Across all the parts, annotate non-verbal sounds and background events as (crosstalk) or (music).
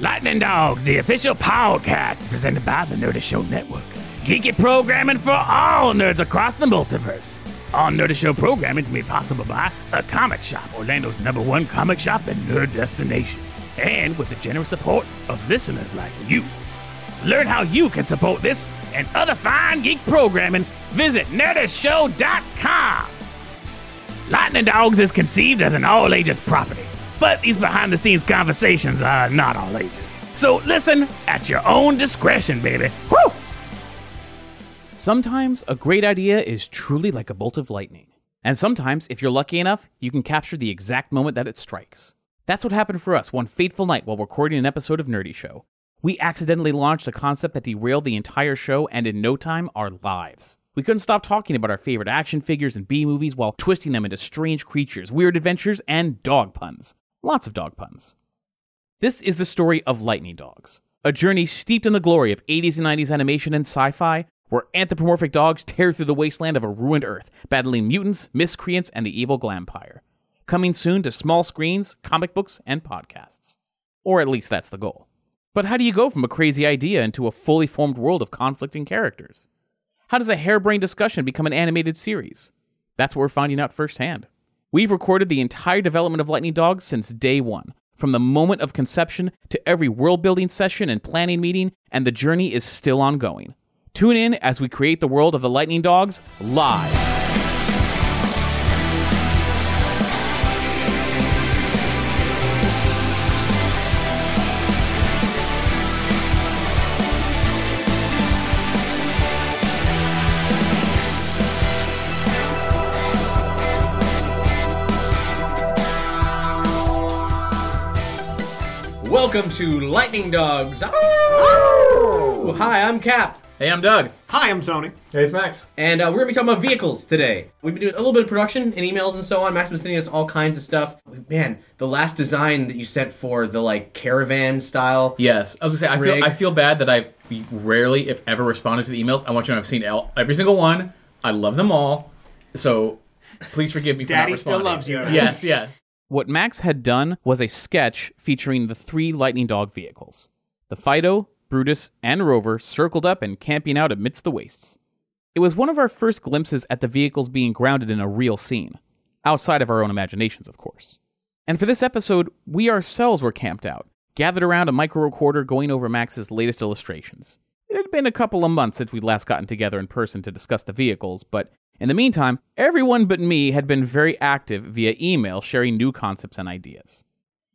Lightning Dogs, the official podcast presented by the Nerdy Show Network. Geeky programming for all nerds across the multiverse. All Nerdy Show programming is made possible by A Comic Shop, Orlando's number one comic shop and nerd destination. And with the generous support of listeners like you. To learn how you can support this and other fine geek programming, visit nerdyshow.com. Lightning Dogs is conceived as an all ages property, but these behind the scenes conversations are not all ages. So listen at your own discretion, baby. Woo! Sometimes a great idea is truly like a bolt of lightning. And sometimes, if you're lucky enough, you can capture the exact moment that it strikes. That's what happened for us one fateful night while recording an episode of Nerdy Show. We accidentally launched a concept that derailed the entire show and in no time, our lives. We couldn't stop talking about our favorite action figures and B movies while twisting them into strange creatures, weird adventures, and dog puns. Lots of dog puns. This is the story of Lightning Dogs, a journey steeped in the glory of 80s and 90s animation and sci fi, where anthropomorphic dogs tear through the wasteland of a ruined Earth, battling mutants, miscreants, and the evil Glampire. Coming soon to small screens, comic books, and podcasts. Or at least that's the goal. But how do you go from a crazy idea into a fully formed world of conflicting characters? How does a harebrained discussion become an animated series? That's what we're finding out firsthand. We've recorded the entire development of Lightning Dogs since day one, from the moment of conception to every world building session and planning meeting, and the journey is still ongoing. Tune in as we create the world of the Lightning Dogs live. Welcome to Lightning Dogs. Oh! Hi, I'm Cap. Hey, I'm Doug. Hi, I'm Tony. Hey, it's Max. And uh, we're going to be talking about vehicles today. We've been doing a little bit of production and emails and so on. Max has been sending us all kinds of stuff. Man, the last design that you sent for the like caravan style. Yes, I was gonna say I Rig. feel I feel bad that I've rarely, if ever, responded to the emails. I want you to know I've seen el- every single one. I love them all. So please forgive me for not Daddy still loves you. Yes, yes. What Max had done was a sketch featuring the three Lightning Dog vehicles. The Fido, Brutus, and Rover circled up and camping out amidst the wastes. It was one of our first glimpses at the vehicles being grounded in a real scene, outside of our own imaginations, of course. And for this episode, we ourselves were camped out, gathered around a micro recorder going over Max's latest illustrations. It had been a couple of months since we'd last gotten together in person to discuss the vehicles, but in the meantime, everyone but me had been very active via email sharing new concepts and ideas.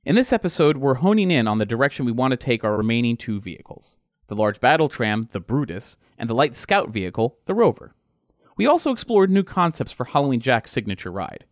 In this episode, we're honing in on the direction we want to take our remaining two vehicles the large battle tram, the Brutus, and the light scout vehicle, the Rover. We also explored new concepts for Halloween Jack's signature ride.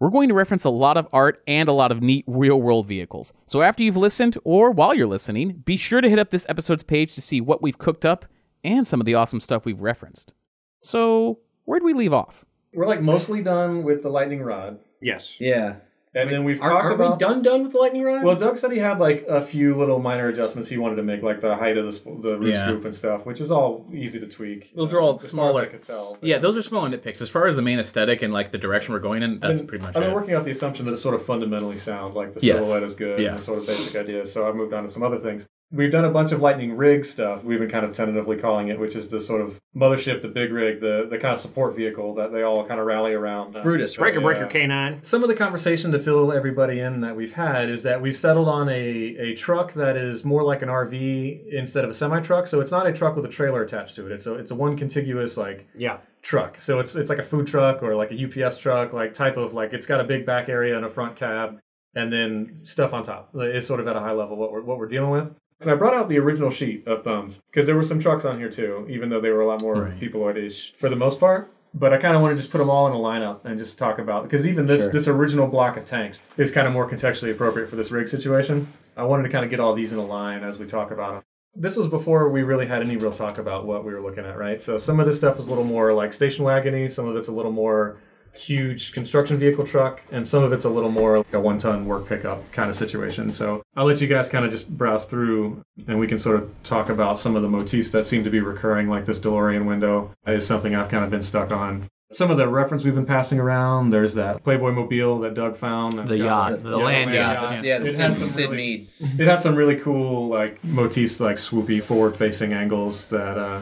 We're going to reference a lot of art and a lot of neat real world vehicles. So after you've listened, or while you're listening, be sure to hit up this episode's page to see what we've cooked up and some of the awesome stuff we've referenced. So, where'd we leave off? We're like mostly done with the lightning rod, Yes. Yeah. and then we've Are, talked are about. we done done with the lightning rod? Well, Doug said he had like a few little minor adjustments he wanted to make, like the height of the, sp- the roof Yeah. scoop and stuff, which is all easy to tweak. Those are all as far as smaller- I could tell. Yeah, those are small nitpicks. As far as the main aesthetic and like the direction we're going in, that's I've been- pretty much it. I've been it. working out the assumption that it's sort of fundamentally sound, like the Yes. silhouette is good, Yeah. and the sort of basic idea. So I moved on to some other things. We've done a bunch of lightning rig stuff. We've been kind of tentatively calling it, which is the sort of mothership, the big rig, the the kind of support vehicle that they all kind of rally around. Uh, Brutus, right? Breaker Breaker Yeah. K9. Some of the conversation to fill everybody in that we've had is that we've settled on a, a truck that is more like an RV instead of a semi truck. So it's not a truck with a trailer attached to it. It's a it's a one contiguous like Yeah. truck. So it's it's like a food truck or like a UPS truck, like type of like it's got a big back area and a front cab, and then stuff on top. It's sort of at a high level what we're what we're dealing with. So I brought out the original sheet of thumbs because there were some trucks on here too, even though they were a lot more Right. peopleoid-ish for the most part. but I kind of want to just put them all in a lineup and just talk about because even this Sure. this original block of tanks is kind of more contextually appropriate for this rig situation. I wanted to kind of get all these in a line as we talk about them. This was before we really had any real talk about what we were looking at, right? So some of this stuff is a little more like station wagony, some of it's a little more huge construction vehicle truck, and some of it's a little more like a one ton work pickup kind of situation. So I'll let you guys kind of just browse through and we can sort of talk about some of the motifs that seem to be recurring, like this DeLorean window is something I've kind of been stuck on. Some of the reference we've been passing around, there's that Playboy mobile that Doug found. The yacht, like, the yeah, land Yeah, yacht. this- yeah, the It Syd, had some Syd really- Mead. it had some really cool like motifs like swoopy forward facing angles that uh,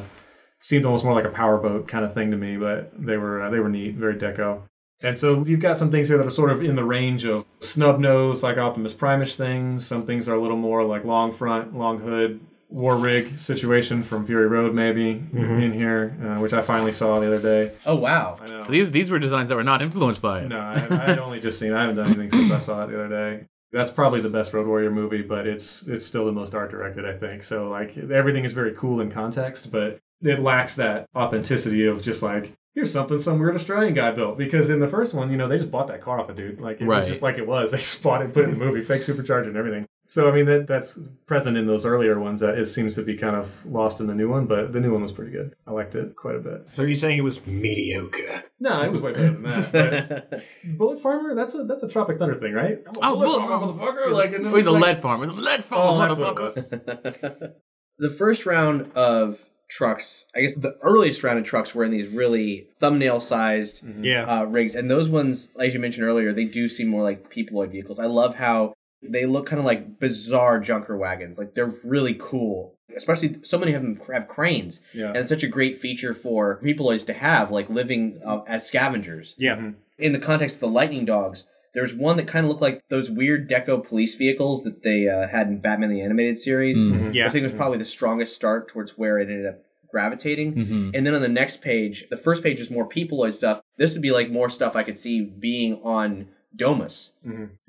seemed almost more like a powerboat kind of thing to me but they were uh, they were neat very deco and so you've got some things here that are sort of in the range of snub nose like optimus primish things some things are a little more like long front long hood war rig situation from fury road maybe in here uh, which i finally saw the other day Oh wow. i know So these these were designs that were not influenced by it. no, I, I had only just seen. I haven't done anything since I saw it the other day. That's probably the best Road Warrior movie, but it's it's still the most art directed, I think. So like everything is very cool in context, but it lacks that authenticity of just like here's something some weird Australian guy built. Because in the first one, you know, they just bought that car off a dude. Like it was just like it was. (laughs) They just bought it, put it in the movie, fake supercharger and everything. So I mean that that's present in those earlier ones. That it seems to be kind of lost in the new one, but the new one was pretty good. I liked it quite a bit. So you're saying it was mediocre? No, it was way better than that. (laughs) Bullet Farmer, that's a that's a Tropic Thunder thing, right? Oh, Bullet Bullet Farmer, motherfucker! Like, and Oh, he's a like- lead farmer. He's a lead Oh, farmer, that's what it motherfucker. (laughs) the first round of trucks, I guess the earliest round of trucks were in these really thumbnail sized Yeah. uh, rigs. And those ones, as you mentioned earlier, they do seem more like peopleoid vehicles. I love how they look kind of like bizarre junker wagons. Like they're really cool. Especially so many of them have cranes. Yeah. And it's such a great feature for peopleoids to have, like living uh, as scavengers. yeah. in the context of the lightning dogs there's one that kind of looked like those weird deco police vehicles that they uh, had in batman the animated series Yeah. i think it was probably the strongest start towards where it ended up gravitating Mm-hmm. and then on the next page the first page is more peopleoid stuff this would be like more stuff i could see being on domus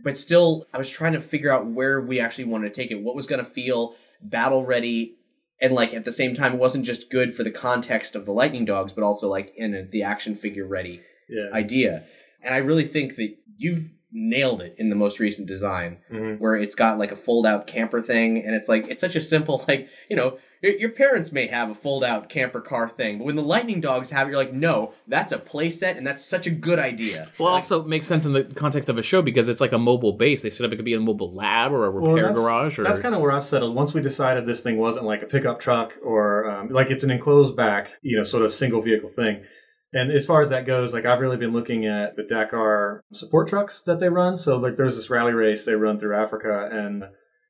but still i was trying to figure out where we actually wanted to take it what was going to feel battle ready and like at the same time it wasn't just good for the context of the lightning dogs but also like in a, the action figure ready Yeah. idea. And I really think that you've nailed it in the most recent design, where it's got like a fold out camper thing. And it's like, it's such a simple, (laughs) like, you know, your, your parents may have a fold out camper car thing, but when the Lightning Dogs have it, you're like, no, that's a playset and that's such a good idea. Well, it also makes sense in the context of a show because it's like a mobile base. They set up it could be a mobile lab or a repair that's, garage. Or that's kind of where I've settled. Once we decided this thing wasn't like a pickup truck or um, like it's an enclosed back, you know, sort of single vehicle thing. And as far as that goes, like I've really been looking at the Dakar support trucks that they run. So like there's this rally race they run through Africa and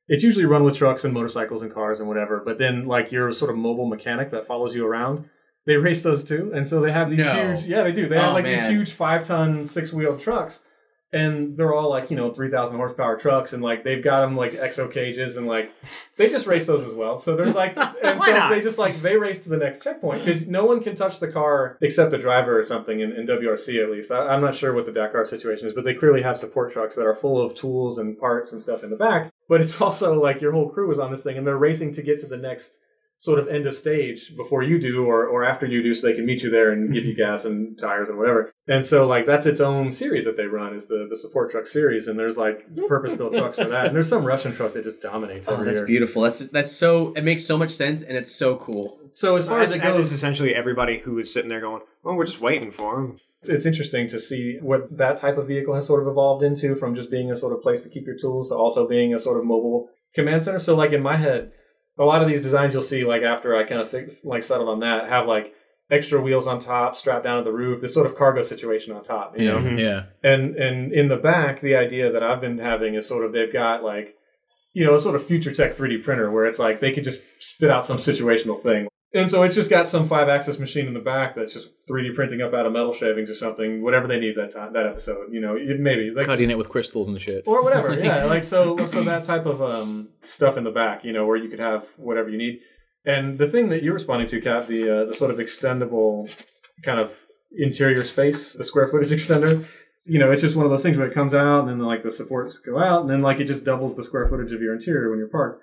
it's usually run with trucks and motorcycles and cars and whatever. But then like you're a sort of mobile mechanic that follows you around. They race those too. And so they have these No. huge yeah, they do. They have Oh, like these huge five ton, six wheeled trucks. And they're all like, you know, 3,000 horsepower trucks, and like they've got them like exo cages, and like they just race those as well. So there's like, (laughs) and so not? they just like they race to the next checkpoint because no one can touch the car except the driver or something in, in WRC at least. I, I'm not sure what the Dakar situation is, but they clearly have support trucks that are full of tools and parts and stuff in the back. But it's (laughs) also like your whole crew is on this thing, and they're racing to get to the next sort of end of stage before you do or, or after you do so they can meet you there and give you (laughs) gas and tires and whatever and so like that's its own series that they run is the, the support truck series and there's like purpose built trucks for that and there's some russian truck that just dominates Oh, every that's year beautiful. That's that's so it makes so much sense and it's so cool. so as far as it That is goes essentially everybody who is sitting there going, "Well, we're just waiting for him." it's interesting to see what that type of vehicle has sort of evolved into from just being a sort of place to keep your tools to also being a sort of mobile command center. So like in my head, a lot of these designs you'll see like after I kind of fi- like settled on that have like extra wheels on top, strapped down to the roof, this sort of cargo situation on top, you yeah, know. yeah. And and in the back, the idea that I've been having is sort of they've got like you know, a sort of future tech 3D printer where it's like they could just spit out some situational thing. And so it's just got some five axis machine in the back that's just 3D printing up out of metal shavings or something, whatever they need that time, that episode. You know, it- maybe like Cutting just- it with crystals and shit. or whatever. (laughs) yeah, like so so that type of um, stuff in the back, you know, where you could have whatever you need. And the thing that you're responding to, Kat, the uh, the sort of extendable kind of interior space, the square footage (laughs) extender. You know, it's just one of those things where it comes out, and then like the supports go out, and then like it just doubles the square footage of your interior when you're parked.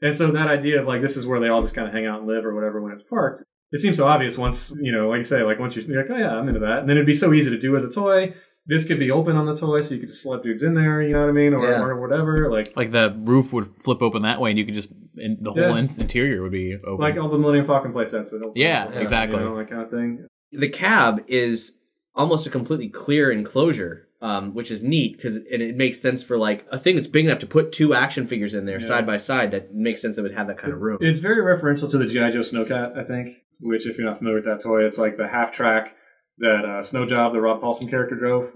And so that idea of like this is where they all just kind of hang out and live or whatever when it's parked it seems so obvious once you know, like you say, like once you're like, oh yeah, I'm into that, and then it'd be so easy to do as a toy. This could be open on the toy, so you could just slap dudes in there. You know what I mean, or, Yeah. or whatever. Like Like the roof would flip open that way, and you could just and the whole Yeah. in- interior would be open. like all the Millennium Falcon play sets. that Yeah, exactly. You know, that kind of thing. the cab is almost a completely clear enclosure, um, which is neat because it, it makes sense for like a thing that's big enough to put two action figures in there Yeah. side by side. That makes sense. That would have that kind of room. It's very referential to the GI Joe Snowcat, I think. Which, if you're not familiar with that toy, it's like the half track that uh, Snow Job, the Rob Paulsen character, drove.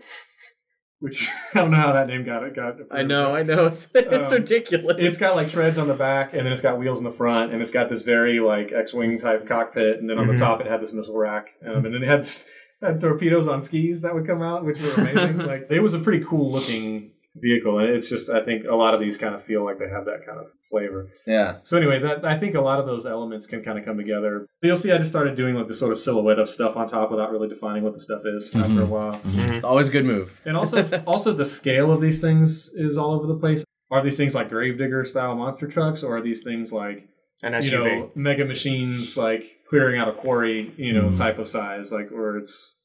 Which (laughs) I don't know how that name got it. Got I know, I know. (laughs) It's, it's Um, ridiculous. It's got like treads on the back, and then it's got wheels in the front, and it's got this very like X-wing type cockpit, and then on Mm-hmm. the top it had this missile rack, um, and then it had, (laughs) had torpedoes on skis that would come out, which were amazing. like it was a pretty cool looking vehicle, and it's just I think a lot of these kind of feel like they have that kind of flavor. yeah. So anyway, that I think a lot of those elements can kind of come together. You'll see, I just started doing like the sort of silhouette of stuff on top without really defining what the stuff is after mm-hmm. a while. Mm-hmm. It's always a good move. And also, (laughs) also the scale of these things is all over the place. Are these things like Gravedigger style monster trucks, or are these things like An you know mega machines like clearing out a quarry, you know, mm-hmm. type of size, like where it's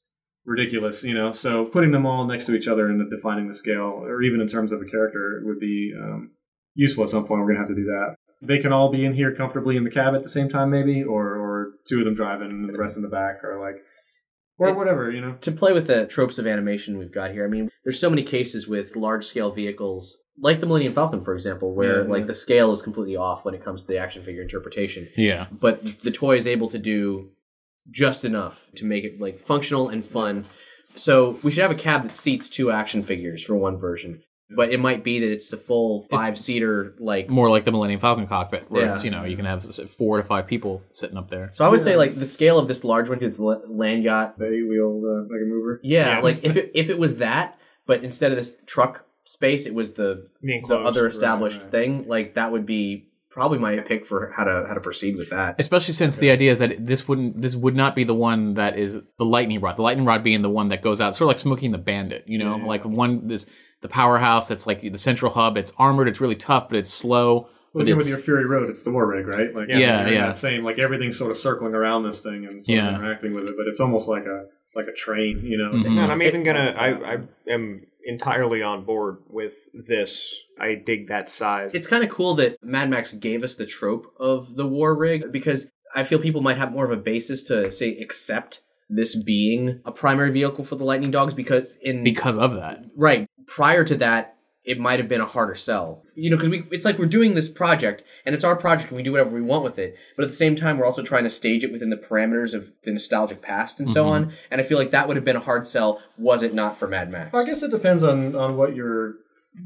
ridiculous, you know? So putting them all next to each other and defining the scale, or even in terms of a character, would be um, useful at some point. We're gonna have to do that. They can all be in here comfortably in the cab at the same time, maybe, or or two of them driving and the rest in the back, or like, or It- whatever, you know. to play with the tropes of animation we've got here, I mean, there's so many cases with large scale vehicles, like the Millennium Falcon, for example, where Yeah, like yeah. the scale is completely off when it comes to the action figure interpretation. yeah, But the toy is able to do just enough to make it like functional and fun. So we should have a cab that seats two action figures for one version. But it might be that it's the full five seater like more like the Millennium Falcon cockpit, where it's Yeah. you know you can have s- four to five people sitting up there. so I would say like the scale of this large one, it's l- land yacht. The eight wheeled uh, mega mover. Yeah, Yeah. like if it if it was that, but instead of this truck space, it was the The the enclosed. other established right. thing. Like that would be probably my pick for how to how to proceed with that. Especially since the idea is that this wouldn't, this would not be the one that is the lightning rod. The lightning rod being the one that goes out, sort of like Smokey and the Bandit. You know, Yeah. like one this the powerhouse. That's like the central hub. It's armored. It's really tough, but it's slow. Well, But again, it's with your Fury Road, it's the war rig, right? Like, Yeah, you're yeah. That same, like everything's sort of circling around this thing and sort Yeah. of interacting with it, but it's almost like a like a train, you know? Mhm. No, I'm even gonna. I, I am entirely on board with this. I dig that size. It's kind of cool that Mad Max gave us the trope of the war rig because I feel people might have more of a basis to say accept this being a primary vehicle for the Lightning Dogs because in because of that. right prior to that it might have been a harder sell you know because we it's like we're doing this project and it's our project and we do whatever we want with it but at the same time we're also trying to stage it within the parameters of the nostalgic past and so mm-hmm. on and i feel like that would have been a hard sell was it not for mad max I guess it depends on, on what your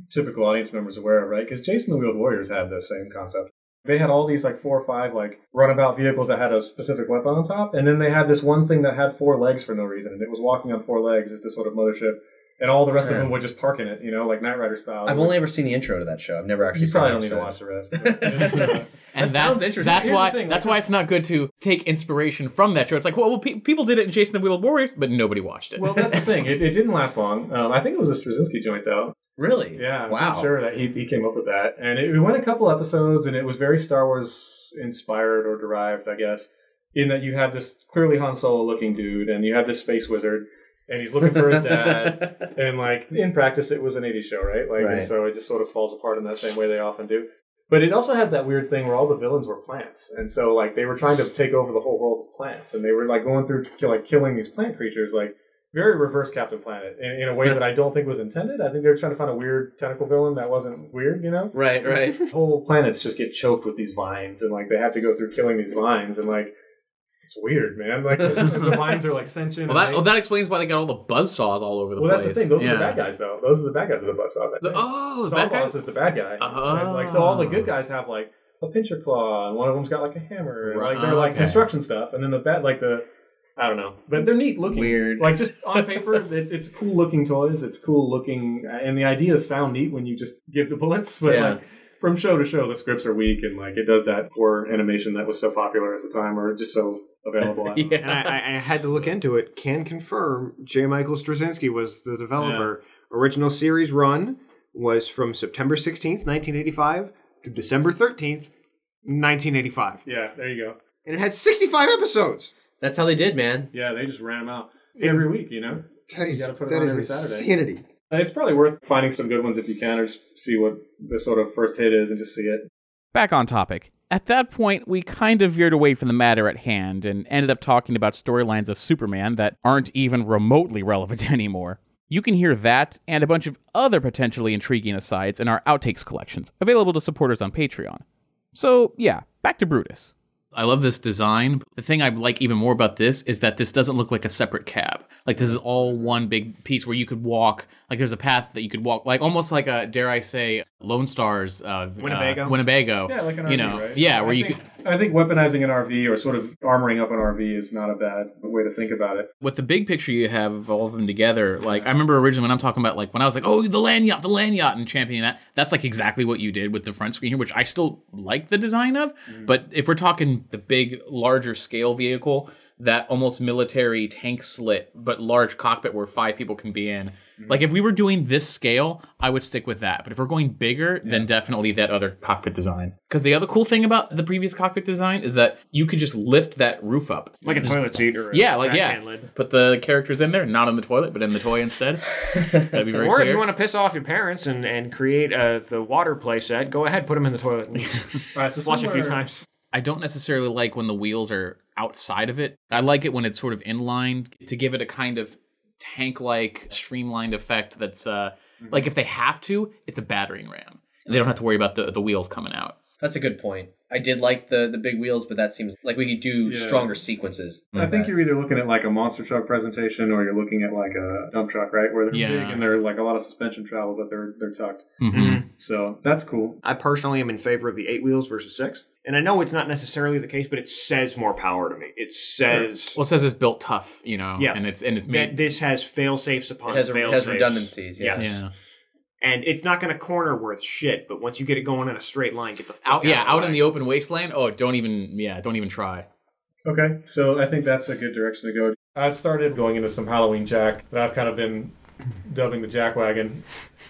typical audience members are aware of, right? Because Jayce and the Wheeled Warriors had the same concept. They had all these like four or five like runabout vehicles that had a specific weapon on top, and then they had this one thing that had four legs for no reason, and it was walking on four legs. as this sort of mothership, and all the rest of them would just park in it, you know, like Knight Rider style. i've only ever seen the intro to that show i've never actually you seen probably an don't need to watch the rest. (laughs) And That that- sounds interesting. That's Here's why. thing, that's like, why it's not good to take inspiration from that show. It's like, well, well pe- people did it in Jayce and the Wheeled Warriors, but nobody watched it. well, that's the thing. It, it didn't last long. Um, I think it was a Straczynski joint though. really Yeah, I'm wow sure that he, he came up with that, and it, it went a couple episodes, and it was very Star Wars inspired or derived, I guess. In that you had this clearly Han Solo looking dude, and you had this space wizard, and he's looking for his dad, (laughs) and like in practice, it was an '80s show, right? Like, Right. so it just sort of falls apart in that same way they often do. But it also had that weird thing where all the villains were plants, and so like they were trying to take over the whole world of plants, and they were like going through like killing these plant creatures, like very reverse Captain Planet in, in a way that I don't think was intended. I think they were trying to find a weird tentacle villain that wasn't weird, you know. right right (laughs) Whole planets just get choked with these vines, and like they have to go through killing these vines, and like it's weird, man. Like the, the vines are like sentient. well, that, well, that explains why they got all the buzz saws all over the well, place. Well, that's the thing. Those are the bad guys, though. Those are the bad guys with the buzzsaws. I The- oh, the Saw bad guys. is the bad guy. Oh. Uh-huh. And, like so, all the good guys have like a pincher claw, and one of them's got like a hammer, and like they're like Okay. construction stuff, and then the bad like the I don't know, but they're neat looking. Weird. Like just on paper, (laughs) it, it's cool looking toys. It's cool looking, and the ideas sound neat when you just give the bullets. (laughs) But Yeah. like from show to show, the scripts are weak, and like it does that poor animation that was so popular at the time, or just so available. (laughs) I and I, I, I had to look into it. Can confirm J. Michael Straczynski was the developer. Original series run was from September 16th, 1985 to December 13th, 1985. Yeah, there you go. and it had 65 episodes. That's how they did, man. Yeah, they just ran them out every week. You know, That is, gotta put it on is every Saturday. insanity. it's probably worth finding some good ones if you can, or just see what the sort of first hit is and just see it. Back on topic. At that point, we kind of veered away from the matter at hand and ended up talking about storylines of Superman that aren't even remotely relevant (laughs) anymore. You can hear that and a bunch of other potentially intriguing asides in our outtakes collections, available to supporters on Patreon. So, yeah, back to Brutus. I love this design. The thing I like even more about this is that this doesn't look like a separate cab. Like this is all one big piece where you could walk. Like there's a path that you could walk, like almost like a dare I say Lone Starr's uh, Winnebago? uh, Winnebago. Yeah, like an RV, you know, right? yeah, where I you think, could I think weaponizing an RV or sort of armoring up an RV is not a bad way to think about it. with the big picture you have of all of them together, like I remember originally when I'm talking about like when I was like, oh, the land yacht, the land yacht, and championing that. That's like exactly what you did with the front screen here, which I still like the design of. But if we're talking the big, larger scale vehicle, that almost military tank slit, but large cockpit where five people can be in. Like if we were doing this scale, I would stick with that. But if we're going bigger, then definitely that other cockpit design. Because the other cool thing about the previous cockpit design is that you could just lift that roof up. Like a toilet seat or a Yeah, like trash yeah. lid. Put the characters in there, not in the toilet, but in the toy instead. (laughs) That'd be very Or clear. if you want to piss off your parents and, and create uh, the water play set, go ahead, put them in the toilet and (laughs) All right, so flush a few times. I don't necessarily like when the wheels are outside of it. I like it when it's sort of inline to give it a kind of tank-like streamlined effect. That's uh, like if they have to, it's a battering ram. And they don't have to worry about the the wheels coming out. That's a good point. I did like the the big wheels, but that seems like we could do Yeah. stronger sequences. I think you're either looking at like a monster truck presentation or you're looking at like a dump truck, right? Where they're Yeah. big and they're like a lot of suspension travel, but they're they're tucked. Mm-hmm. So that's cool. I personally am in favor of the eight wheels versus six. And I know it's not necessarily the case, but it says more power to me. It says Well, it says it's built tough, you know. Yeah. and it's and it's that made. this has fail safes upon It has- it fail has redundancies, yes. yeah, And it's not going to corner worth shit, but once you get it going in a straight line, get the fuck out yeah of out in the open wasteland. Oh, don't even yeah, don't even try. Okay, so I think that's a good direction to go. I started going into some Halloween Jack that I've kind of been dubbing the Jack Wagon.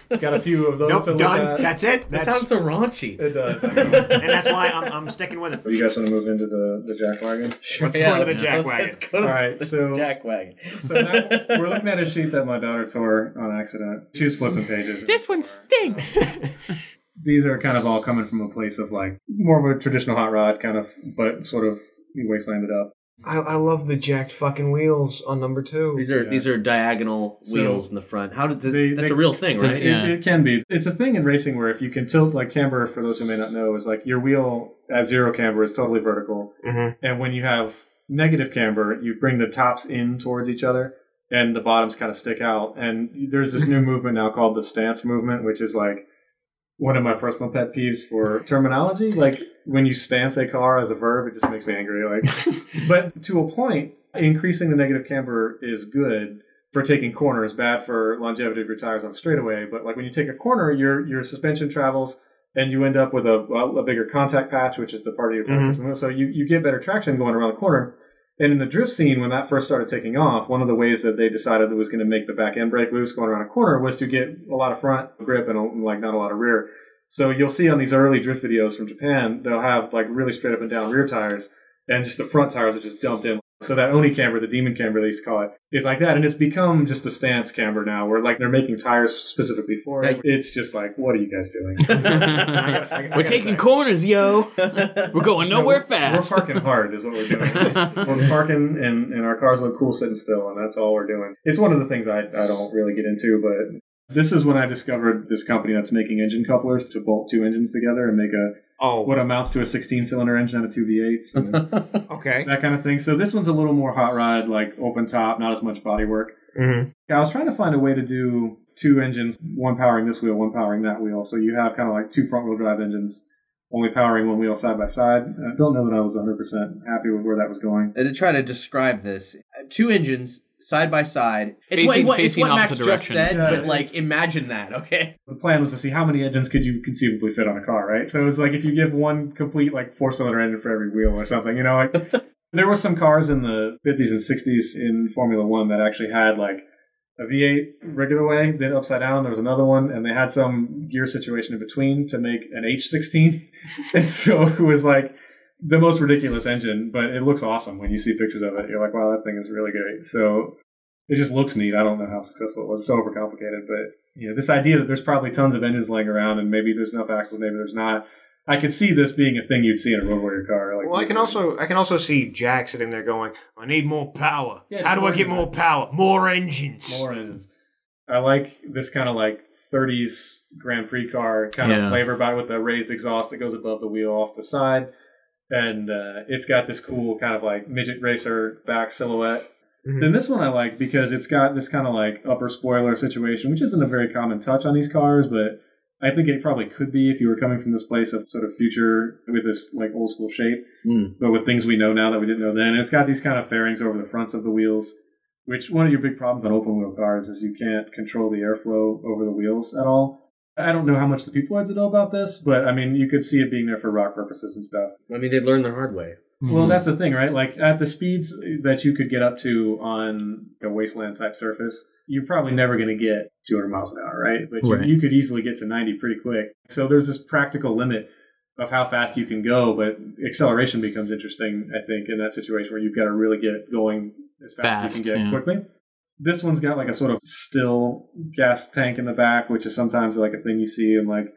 Got a few of those Nope, to look done. at. That's it. That That's, sounds so raunchy. It does. I (laughs) know. and that's why I'm, I'm sticking with it. Oh, you guys want to move into the, the Jack Wagon? Sure, Let's go to the Jack let's, Wagon. Let's go to All right, the so- Jack Wagon. So now (laughs) we're looking at a sheet that my daughter tore on accident. She was flipping pages. This one stinks. (laughs) These are kind of all coming from a place of like more of a traditional hot rod kind of, but sort of wastelanded up. I, I love the jacked fucking wheels on number two. These are Yeah. these are diagonal So- wheels in the front. How did They- that's they- a real thing, Does right? it- Yeah. It, it can be. It's a thing in racing where if you can tilt like camber, for those who may not know, is like your wheel at zero camber is totally vertical, Mhm. and when you have negative camber, you bring the tops in towards each other, and the bottoms kind of stick out. And there's this new (laughs) movement now called the stance movement, which is like one of my personal pet peeves for terminology. Like when you stance a car as a verb, it just makes me angry. Like, (laughs) but to a point, increasing the negative camber is good for taking corners, bad for longevity of your tires on straightaway. But like when you take a corner, your your suspension travels and you end up with a, a bigger contact patch, which is the part of your tire. Mm-hmm. So you, you get better traction going around the corner. And in the drift scene, when that first started taking off, one of the ways that they decided that was going to make the back end brake loose going around a corner was to get a lot of front grip and like not a lot of rear. So you'll see on these early drift videos from Japan, they'll have like really straight up and down rear tires, and just the front tires are just dumped in. So that Oni camber, the demon camber they used to call it, is like that, and it's become just a stance camber now, where like they're making tires specifically for it. It's just like, what are you guys doing? (laughs) We're taking corners, yo. We're going nowhere fast. We're parking hard, is what we're doing. (laughs) we're parking, and, and our cars look cool sitting still, and that's all we're doing. It's one of the things I, I don't really get into, but this is when I discovered this company that's making engine couplers to bolt two engines together and make a Oh, what amounts to a 16 cylinder engine out of two V8s and (laughs) okay. that kind of thing. So this one's a little more hot rod, like open top, not as much body work. Mm-hmm. I was trying to find a way to do two engines, one powering this wheel, one powering that wheel. So you have kind of like two front wheel drive engines, only powering one wheel side by side. I don't know that I was 100% happy with where that was going. And to try to describe this, two engines side by side. It's Facing- what, it's what Max opposite just said, Yeah, but like imagine that, okay? The plan was to see how many engines could you conceivably fit on a car, right? So it was like if you give one complete like four cylinder engine for every wheel or something, you know, like (laughs) there were some cars in the 50s and 60s in Formula One that actually had like a V8 regular way, then upside down. There was another one, and they had some gear situation in between to make an H16. (laughs) and so it was like the most ridiculous engine, but it looks awesome when you see pictures of it. You're like, wow, that thing is really great. So it just looks neat. I don't know how successful it was. It's so overcomplicated, but you know, this idea that there's probably tons of engines laying around and maybe there's enough axles, maybe there's not. I could see this being a thing you'd see in a road warrior car. Like Well, I can also I can also see Jack sitting there going, "I need more power. Yeah, How do I get engine more power? More engines." more engines. I like this kind of like 30s Grand Prix car kind Yeah. of flavor about it with the raised exhaust that goes above the wheel off the side. And uh, it's got this cool kind of like midget racer back silhouette. Mhm. Then this one I like because it's got this kind of like upper spoiler situation, which isn't a very common touch on these cars, but I think it probably could be if you were coming from this place of sort of future with this like old school shape, Mm. but with things we know now that we didn't know then. And it's got these kind of fairings over the fronts of the wheels, which one of your big problems on open wheel cars is you can't control the airflow over the wheels at all. I don't know how much the people had to know about this, but I mean, you could see it being there for rock purposes and stuff. I mean, they learned the hard way. Well, mm-hmm. that's the thing, right? Like at the speeds that you could get up to on a wasteland type surface, you're probably never going to get 200 miles an hour, right? But you, Right. you could easily get to 90 pretty quick. So there's this practical limit of how fast you can go, but acceleration becomes interesting, I think, in that situation where you've got to really get going as fast, as you can get yeah. quickly. This one's got like a sort of still gas tank in the back, which is sometimes like a thing you see in like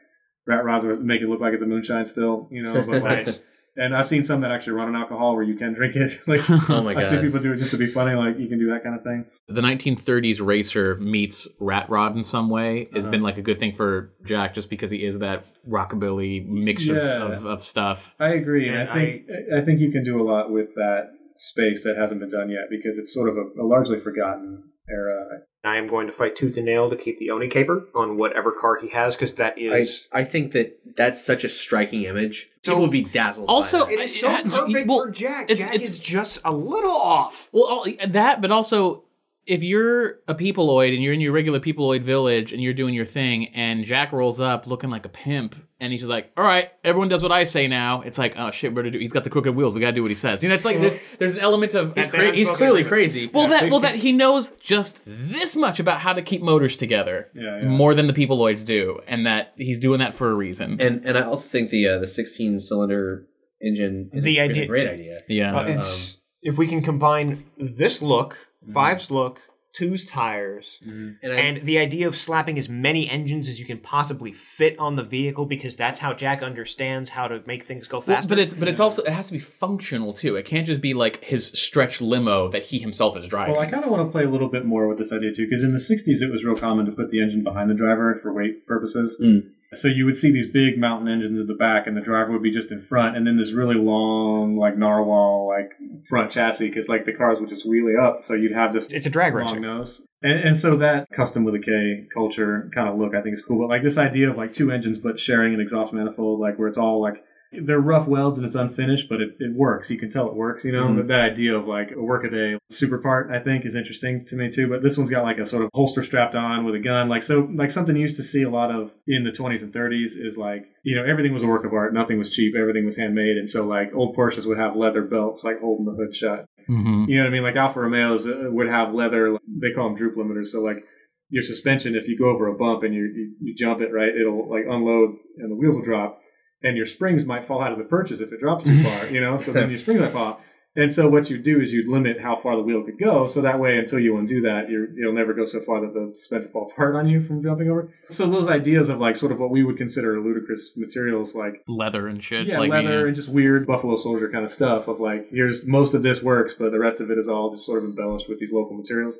rat rods make it look like it's a moonshine still, you know, but like Nice. and I've seen some that actually run on alcohol where you can drink it. (laughs) Like Oh my I see people do it just to be funny. Like you can do that kind of thing. the 1930s racer meets rat rod in some way has Uh-huh. been like a good thing for Jack just because he is that rockabilly mixture Yeah. of, of stuff. I agree, and, And I think I, think you can do a lot with that space that hasn't been done yet because it's sort of a, a largely forgotten era. I am going to fight tooth and nail to keep the Oni camber on whatever car he has because that is. I. I think that that's such a striking image. So- People would be dazzled. by Also, that. it is so Yeah, perfect well, for Jack. it's- Jack it's- is just a little off. Well, uh, that, but also if you're a peopleoid and you're in your regular peopleoid village and you're doing your thing, and Jack rolls up looking like a pimp, and he's just like, "All right, everyone does what I say now." It's like, "Oh shit, we're to do." He's got the crooked wheels. We gotta do what he says. You know, it's like there's (laughs) there's an element of he's, cra- he's clearly crazy. well that well that (laughs) he knows just this much about how to keep motors together Yeah, yeah. more than the peopleoids do, and that he's doing that for a reason. and and I also think the uh, the 16 cylinder engine is, The a, is idea- a great idea. yeah, Uh, it's, if we can combine this look, Five's look, Two's tires, And, I, and the idea of slapping as many engines as you can possibly fit on the vehicle because that's how Jack understands how to make things go Well, but it's but it's also it has to be functional too. It can't just be like his stretch limo that he himself is driving. Well, I kind of want to play a little bit more with this idea too, because in the '60s it was real common to put the engine behind the driver for weight purposes. Mm. So you would see these big mountain engines at the back, and the driver would be just in front, and then this really long, like narwhal, like front chassis, because like the cars would just wheelie up, so you'd have this it's a drag long racing. nose. And, and so that custom with a K culture kind of look, I think is cool. But like this idea of like two engines, but sharing an exhaust manifold, like where it's all like they're rough welds and it's unfinished, but it, it works. You can tell it works, you know? Mhm. But that idea of like a workaday super part, I think is interesting to me too. But this one's got like a sort of holster strapped on with a gun. Like, so, like something you used to see a lot of in the 20s and 30s is like, you know, everything was a work of art. Nothing was cheap. Everything was handmade. And so like old Porsches would have leather belts, like holding the hood shut. Mhm. You know what I mean? Like Alfa Romeos uh, would have leather. They call them droop limiters. So like your suspension, if you go over a bump and you you, you jump it right, it'll like unload and the wheels will drop, and your springs might fall out of the purchase if it drops too mm-hmm. far. You know, so (laughs) then your springs might fall. And so what you do is you'd limit how far the wheel could go, so that way until you undo that, you're, you'll never go so far that the suspension will fall apart on you from jumping over. So those ideas of like sort of what we would consider ludicrous materials, like leather and shit. yeah, like, leather yeah. and just weird Buffalo Soldier kind of stuff of like, here's most of this works, but the rest of it is all just sort of embellished with these local materials.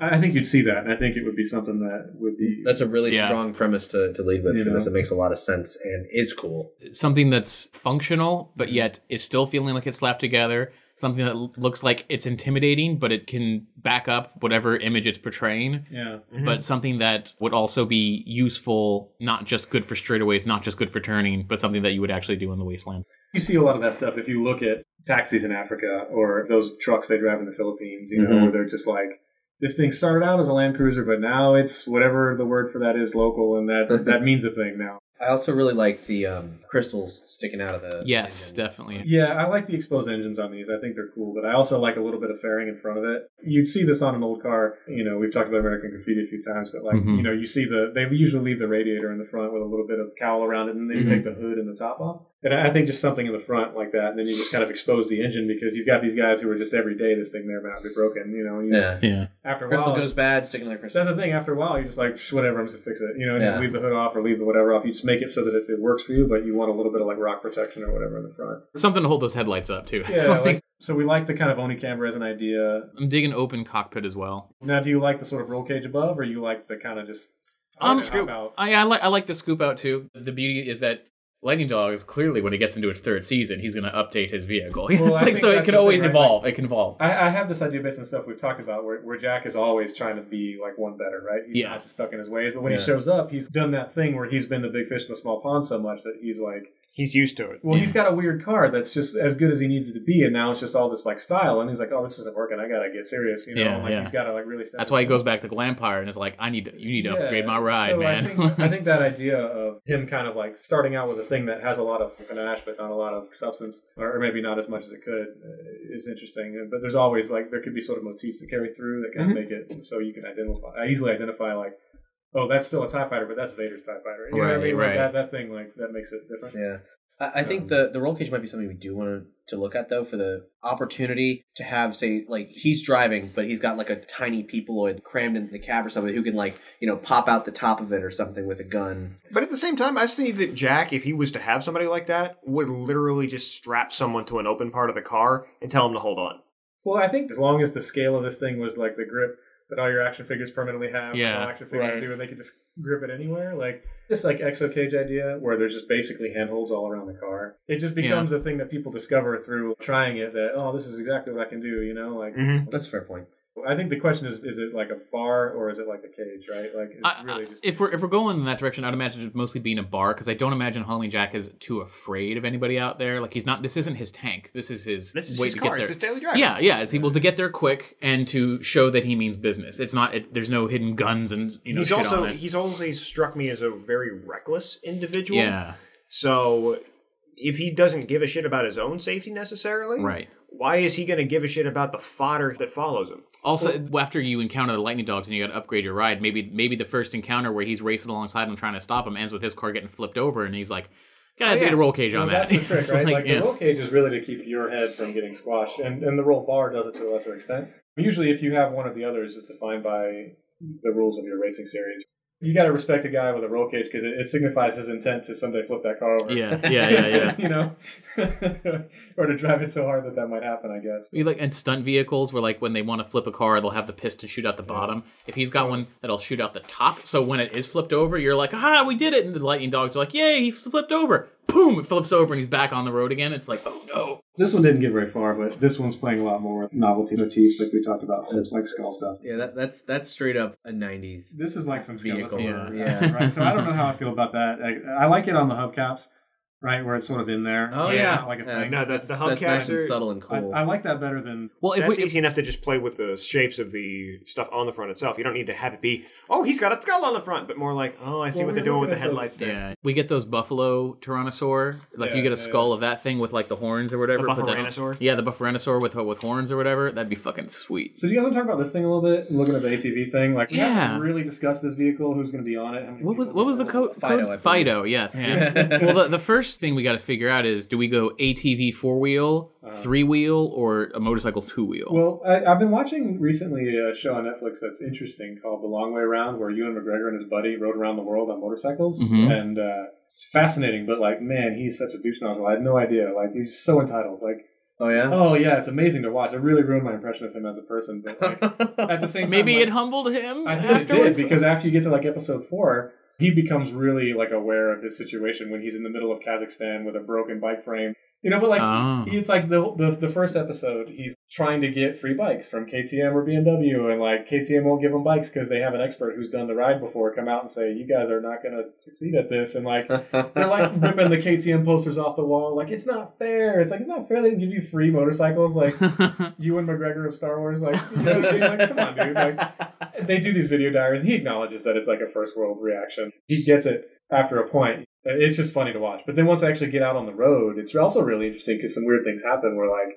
I I think you'd see that, and I think it would be something that would be. That's a really Yeah. strong premise to, to lead with You for this. know. It makes a lot of sense and is cool. something that's functional but yet is still feeling like it's slapped together something that looks like it's intimidating but it can back up whatever image it's portraying yeah. but something that would also be useful not just good for straightaways not just good for turning but something that you would actually do in the wasteland You see a lot of that stuff if you look at taxis in Africa or those trucks they drive in the Philippines, you know, Mhm. where they're just like, this thing started out as a Land Cruiser, but now it's whatever the word for that is local, and that (laughs) that means a thing now. I also really like the um, crystals sticking out of the. yes engine. definitely Yeah, I like the exposed engines on these. I think they're cool, but I also like a little bit of fairing in front of it. You'd see this on an old car. You know, we've talked about American Graffiti a few times, but like, Mhm. you know, you see the they usually leave the radiator in the front with a little bit of cowl around it, and they just take the hood and the top off. And I I think just something in the front like that, and then you just kind of expose the engine because you've got these guys who are just every day this thing there about to be broken. You know, you just- Yeah. yeah after a Crystal while, goes bad, stick another crystal. that's the thing. After a while, you're just like, whatever, I'm just gonna fix it. You know, and just leave the hood off or leave the whatever off. You just make it so that it, it works for you, but you want a little bit of like rock protection or whatever in the front. something to hold those headlights up too (laughs) Yeah, Something- like, so we like the kind of Oni camber as an idea. i'm digging open cockpit as well Now, do you like the sort of roll cage above, or you like the kind of just Um, scoop out? I, I like I like the scoop out too. The beauty is that Lightning Dog is clearly when he gets into its third season, he's going to update his vehicle. (laughs) Well, like so it can always right? evolve. it can evolve. I, I have this idea based on stuff we've talked about, where, where Jack is always trying to be like one better, right? He's Yeah. not just stuck in his ways. But when Yeah. he shows up, he's done that thing where he's been the big fish in the small pond so much that he's like, He's used to it. well, he's got a weird car that's just as good as he needs it to be, and now it's just all this like style, and he's like, oh, this isn't working. I gotta get serious, you know? Yeah, like yeah. he's got to like really. step That's it why he goes back to Glampire and is like, I need to, you need to Yeah, upgrade my ride, so man. I think, I think that (laughs) idea of him kind of like starting out with a thing that has a lot of panache but not a lot of substance, or maybe not as much as it could, uh, is interesting. But there's always like there could be sort of motifs that carry through that kind of make it so you can identify. I easily identify like, oh, that's still a Tie Fighter, but that's Vader's Tie Fighter. You know what I Right, mean? Like, right. that that thing like that makes it different. Yeah. I, I think um, the, the roll cage might be something we do want to look at though for the opportunity to have say like he's driving but he's got like a tiny peopleoid crammed in the cab or something who can like you know pop out the top of it or something with a gun. But at the same time, I see that Jack, if he was to have somebody like that, would literally just strap someone to an open part of the car and tell him to hold on. Well, I think as long as the scale of this thing was like the grip that all your action figures permanently have, Yeah, all action figures right. do, and they could just grip it anywhere. Like this, like exo cage idea, where there's just basically handholds all around the car. It just becomes a thing that people discover through trying it. That oh, this is exactly what I can do. You know, like Mm-hmm. That's a fair point. I think the question is: is it like a bar or is it like a cage? Right? Like it's I- really just. if we're if we're going in that direction, I'd imagine it mostly being a bar because I don't imagine Halloween Jack is too afraid of anybody out there. Like he's not. This isn't his tank. This is his. This is way his to car. Get there. It's his daily driver. Yeah, yeah. It's able to get there quick and to show that he means business. It's not. It, there's no hidden guns and you know. he's shit also on it. he's always struck me as a very reckless individual. yeah. So if he doesn't give a shit about his own safety necessarily, Right. Why is he going to give a shit about the fodder that follows him? Also, after you encounter the lightning dogs and you got to upgrade your ride, maybe maybe the first encounter where he's racing alongside him trying to stop him ends with his car getting flipped over, and he's like, "Gotta Oh, get yeah. a roll cage well, on that's that." the trick, It's (laughs) right? like, Like, yeah. the roll cage is really to keep your head from getting squashed, and, and the roll bar does it to a lesser extent. Usually, if you have one of the others, is just defined by the rules of your racing series. You got to respect a guy with a roll cage because it, it signifies his intent to someday flip that car over. Yeah, yeah, yeah, yeah. (laughs) you know, (laughs) or to drive it so hard that that might happen. I guess. We like and stunt vehicles where like when they want to flip a car, they'll have the piston shoot out the bottom. If he's got one that'll shoot out the top, so when it is flipped over, you're like, ah, we did it! And the lightning dogs are like, yay, he flipped over. Boom! It flips over and he's back on the road again. It's like, oh no. This one didn't get very far, but this one's playing a lot more with novelty motifs, like we talked about, so it's like skull stuff. Yeah, that, that's that's straight up a '90s. This is like some skeletal, Vehicle, horror, yeah. right. So I don't know how I feel about that. I, I like it on the hubcaps, right, where it's sort of in there. Oh It's yeah, not like a That's- thing. No, the- that's, the that's hubcaps nice and are- subtle and cool. I like that better than. Well, if That's we, easy enough to just play with the shapes of the stuff on the front itself. You don't need to have it be, oh, he's got a skull on the front, but more like, oh, I see Well, what they're doing with the at headlights those- there. yeah, we get those buffalo tyrannosaur. Like Yeah, you get a yeah, skull of that thing with like the horns or whatever. The put that on- Yeah, the bufferanosaur with with horns or whatever. That'd be fucking sweet. So do you guys want to talk about this thing a little bit? Looking at the ATV thing, like we Yeah. haven't really discussed this vehicle. Who's going to be on it? How many What was people what was the this code? Fido, code? Believe. Fido, yes. well, the, the first first thing we got to figure out is do we go ATV four wheel, three wheel, or a motorcycle two wheel? Well, I, I've been watching recently a show on Netflix that's interesting called The Long Way Around, where Ewan McGregor and his buddy rode around the world on motorcycles, Mhm. and uh, it's fascinating. But like, man, he's such a douche nozzle. I had no idea. Like, he's so entitled. Like, Oh yeah. oh yeah, it's amazing to watch. It really ruined my impression of him as a person. But like, (laughs) at the same time, Maybe like, it humbled him I think it did because after you get to like episode four, he becomes really like aware of his situation when he's in the middle of Kazakhstan with a broken bike frame. You know, but like Oh. it's like the, the the first episode, he's trying to get free bikes from KTM or BMW, and like KTM won't give him bikes because they have an expert who's done the ride before come out and say you guys are not going to succeed at this, and like they're like (laughs) ripping the KTM posters off the wall, like it's not fair. It's like it's not fair they didn't give you free motorcycles, like (laughs) Ewan McGregor of Star Wars, like you know, like come on, dude, like they do these video diaries. He acknowledges that it's like a first world reaction. He gets it after a point. It's just funny to watch. But then once I actually get out on the road, it's also really interesting because some weird things happen where like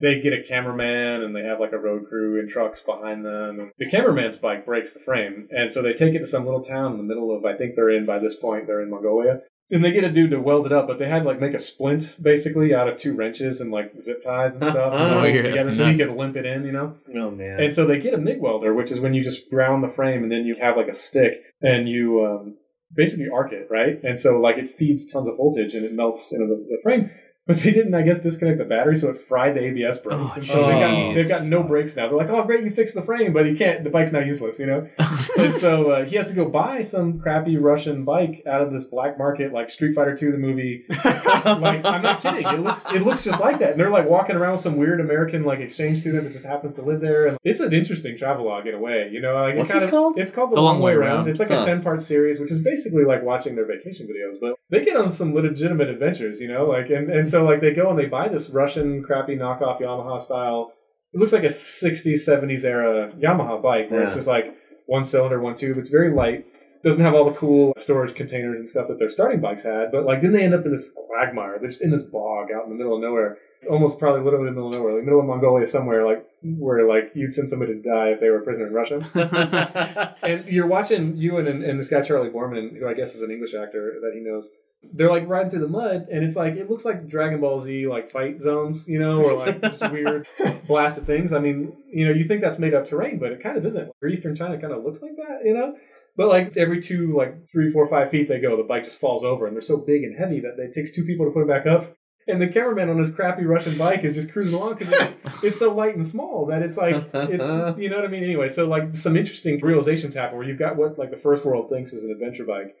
they get a cameraman and they have like a road crew and trucks behind them. The cameraman's bike breaks the frame, and so they take it to some little town in the middle of I think they're in by this point they're in Mongolia. And they get a dude to weld it up, but they had to like make a splint basically out of two wrenches and like zip ties and stuff. (laughs) Oh, hold it yeah, together that's so you nuts. could limp it in, you know. oh man. And so they get a MIG welder, which is when you just ground the frame and then you have like a stick and you um, basically arc it, right? And so like it feeds tons of voltage and it melts into the, the frame. But they didn't, I guess, disconnect the battery, so it fried the ABS brakes. Oh, and so they got, they've got no brakes now. They're like, "Oh, great, you fixed the frame, but you can't. The bike's now useless," you know. (laughs) and so uh, he has to go buy some crappy Russian bike out of this black market, like Street Fighter Two, the movie. (laughs) like I'm not kidding. It looks it looks just like that. And they're like walking around with some weird American like exchange student that just happens to live there. And it's an interesting travelogue in a way, you know. Like What's kind this of, called? It's called the, Long, Way Around. It's like Huh. a ten part series, which is basically like watching their vacation videos. But they get on some legitimate adventures, you know. Like and and so like they go and they buy this Russian crappy knockoff Yamaha style. It looks like a 60s, 70s era Yamaha bike where it's just like one cylinder, one tube. It's very light doesn't have all the cool storage containers and stuff that their starting bikes had, but like then they end up in this quagmire. They're just in this bog out in the middle of nowhere, almost probably literally in the middle of nowhere, like middle of Mongolia somewhere, like where like you'd send somebody to die if they were a prisoner in Russia. (laughs) and you're watching Ewan, and this guy Charlie Boorman, who I guess is an English actor that he knows. They're like riding through the mud, and it's like it looks like Dragon Ball Z like fight zones, you know, or like just (laughs) weird blasted things. I mean, you know, you think that's made up terrain, but it kind of isn't. Eastern China kind of looks like that, you know. But like every two, like three, four, five feet they go, the bike just falls over, and they're so big and heavy that it takes two people to put it back up. And the cameraman on his crappy Russian bike is just cruising along because it's, (laughs) it's so light and small that it's like it's you know what I mean. Anyway, so like some interesting realizations happen where you've got what like the first world thinks is an adventure bike,